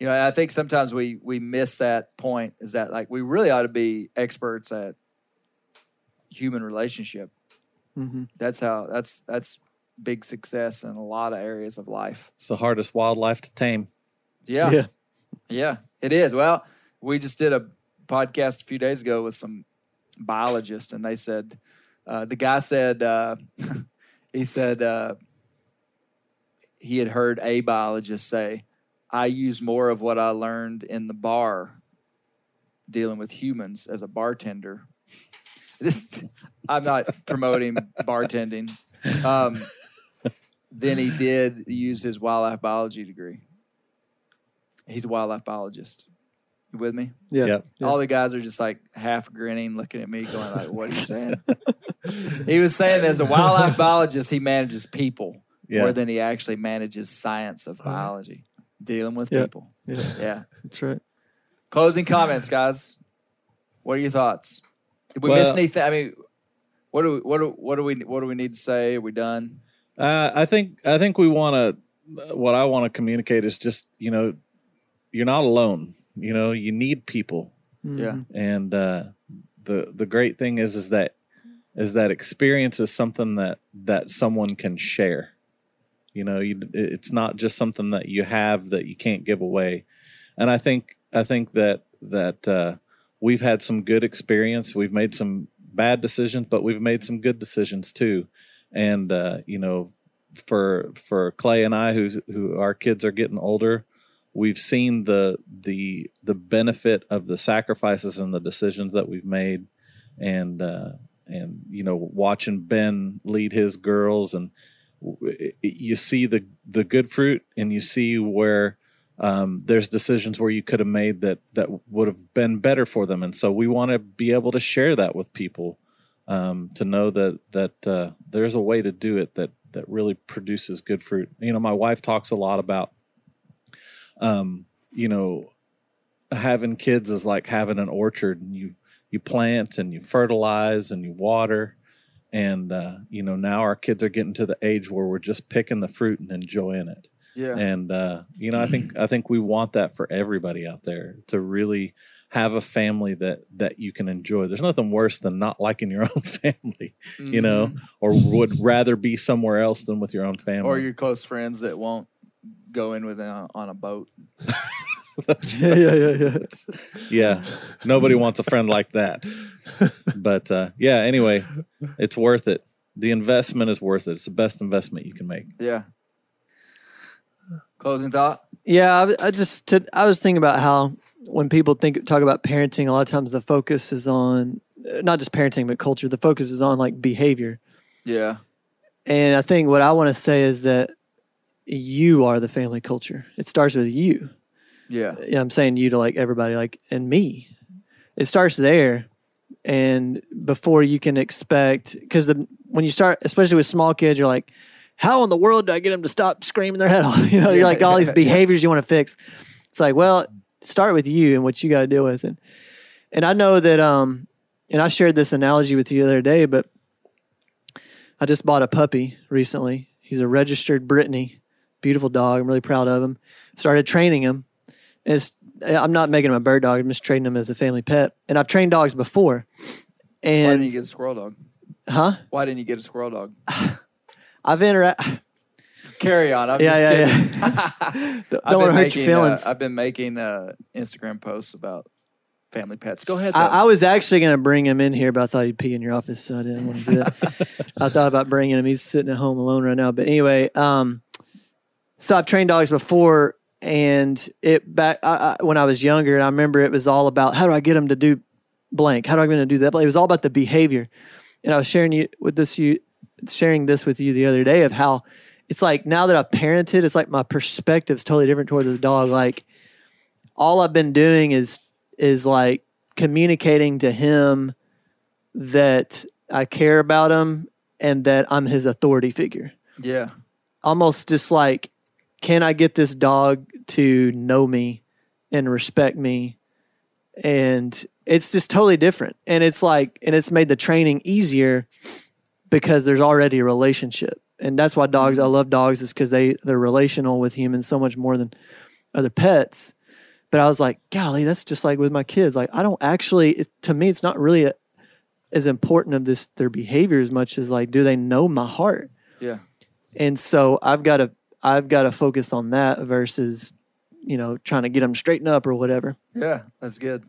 you know, and I think sometimes we we miss that point is that like we really ought to be experts at human relationship. Mhm. That's how that's that's big success in a lot of areas of life. It's the hardest wildlife to tame. Yeah. Yeah. Yeah, it is. Well, we just did a podcast a few days ago with some biologists, and they said uh, the guy said uh, he said uh, he had heard a biologist say, "I use more of what I learned in the bar dealing with humans as a bartender." This I'm not promoting bartending. Um, then he did use his wildlife biology degree. He's a wildlife biologist. You with me? Yeah. Yep. All the guys are just like half grinning, looking at me, going like, "What are you saying?" he was saying, as a wildlife biologist, he manages people Yeah. more than he actually manages science of biology, dealing with Yeah. people. Yeah. Yeah. That's right. Closing comments, guys. What are your thoughts? Did we miss anything? I mean, what do we, what do what do we what do we need to say? Are we done? Uh, I think I think we want to. What I want to communicate is just you know, you're not alone. You know, you need people, Yeah. and uh, the the great thing is is that is that experience is something that that someone can share. You know, you, it's not just something that you have that you can't give away. And I think I think that that uh, we've had some good experience. We've made some bad decisions, but we've made some good decisions too. And uh, you know, for for Clay and I, who who our kids are getting older, we've seen the the the benefit of the sacrifices and the decisions that we've made, and uh, and you know, watching Ben lead his girls, and w- it- you see the the good fruit, and you see where um, there's decisions where you could have made that that would have been better for them, and so we want to be able to share that with people um, to know that that uh, there's a way to do it that that really produces good fruit. You know, my wife talks a lot about, um, you know, having kids is like having an orchard, and you you plant and you fertilize and you water, and uh, you know now our kids are getting to the age where we're just picking the fruit and enjoying it Yeah. and uh, you know i think i think we want that for everybody out there to really have a family that that you can enjoy there's nothing worse than not liking your own family you know Mm-hmm. or would rather be somewhere else than with your own family or your close friends that won't go in with a, on a boat. yeah, yeah, yeah, yeah. yeah nobody wants a friend like that but uh, yeah anyway it's worth it the investment is worth it it's the best investment you can make Yeah. Closing thought. Yeah, I, I just to, I was thinking about how when people think talk about parenting, a lot of times the focus is on not just parenting but culture. The focus is on like behavior, Yeah. and I think what I want to say is that you are the family culture. It starts with you. Yeah. Yeah, I'm saying you to like everybody, like and me. It starts there, and before you can expect, because the when you start, especially with small kids, you're like, how in the world do I get them to stop screaming their head off? You know, you're like all these behaviors you want to fix. It's like, well, start with you and what you got to deal with, and and I know that, um, and I shared this analogy with you the other day, but I just bought a puppy recently. He's a registered Brittany, beautiful dog. I'm really proud of him. Started training him. It's, I'm not making him a bird dog. I'm just training him as a family pet. And I've trained dogs before. Why didn't you get a squirrel dog? huh? Why didn't you get a squirrel dog? I've interact. Carry on. I'm Yeah, just yeah, kidding. Don't I've want been to hurt your making, uh, feelings. I've been making uh, Instagram posts about family pets. Go ahead. I. I was actually going to bring him in here, but I thought he'd pee in your office, so I didn't want to do that. I thought about bringing him. He's sitting at home alone right now. But anyway, um, so I've trained dogs before, and it back I, I, when I was younger, and I remember it was all about how do I get them to do blank? How do I get them to do that? But it was all about the behavior. And I was sharing you with this you sharing this with you the other day of how it's like now that I've parented, it's like my perspective's totally different toward the dog. Like all I've been doing is is like communicating to him that I care about him and that I'm his authority figure. Yeah. Almost just like, can I get this dog to know me and respect me? And it's just totally different. And it's like, and it's made the training easier because there's already a relationship. And that's why dogs, I mm-hmm. love dogs, is because they, they're relational with humans so much more than other pets. But I was like, golly, that's just like with my kids. Like, I don't actually, it, to me, it's not really a, as important of this, their behavior as much as like, do they know my heart? Yeah. and so I've got to I've got to focus on that versus you know trying to get them straightened up or whatever. Yeah. That's good.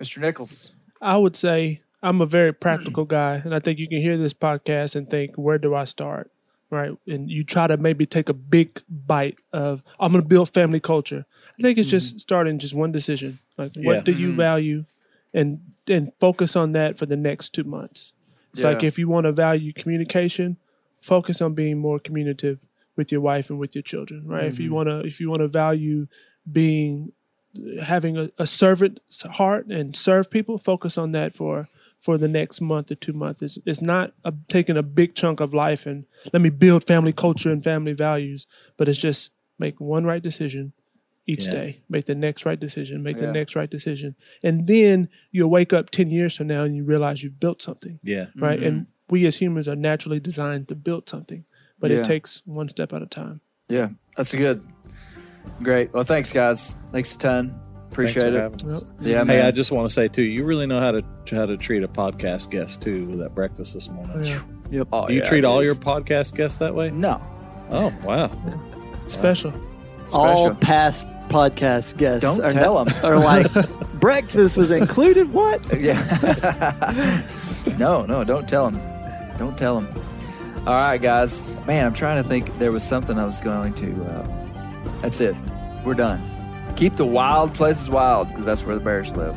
Mr. Nichols. I would say I'm a very practical guy, and I think you can hear this podcast and think, where do I start? Right, and you try to maybe take a big bite of I'm going to build family culture. I think it's just mm-hmm. starting just one decision. Like, what Yeah. do you mm-hmm. value, and and focus on that for the next two months. It's like if you want to value communication, focus on being more communicative with your wife and with your children. Right, if you mm-hmm. want to if you want to value being having a, a servant's heart and serve people, focus on that for for the next month or two months. It's, it's not a, taking a big chunk of life and let me build family culture and family values, but it's just make one right decision each Yeah. day. Make the next right decision. Make Yeah. the next right decision, and then you'll wake up ten years from now and you realize you've built something. Yeah. Right, and mm-hmm. We as humans are naturally designed to build something, but Yeah. it takes one step at a time. Yeah. That's good. Great. Well, thanks, guys. Thanks a ton. Appreciate Thanks for it. having us. Yeah, Hey. I just want to say too, you really know how to how to treat a podcast guest too with that breakfast this morning. Yeah. Oh, Do you yeah, treat all your podcast guests that way? No. Oh wow. Special. All Special. past podcast guests Don't are, tell 'em. are like breakfast was included. What? Yeah. no, no, don't tell him. Don't tell them. All right, guys. Man, I'm trying to think. There was something I was going to. Uh, that's it. We're done. Keep the wild places wild because that's where the bears live.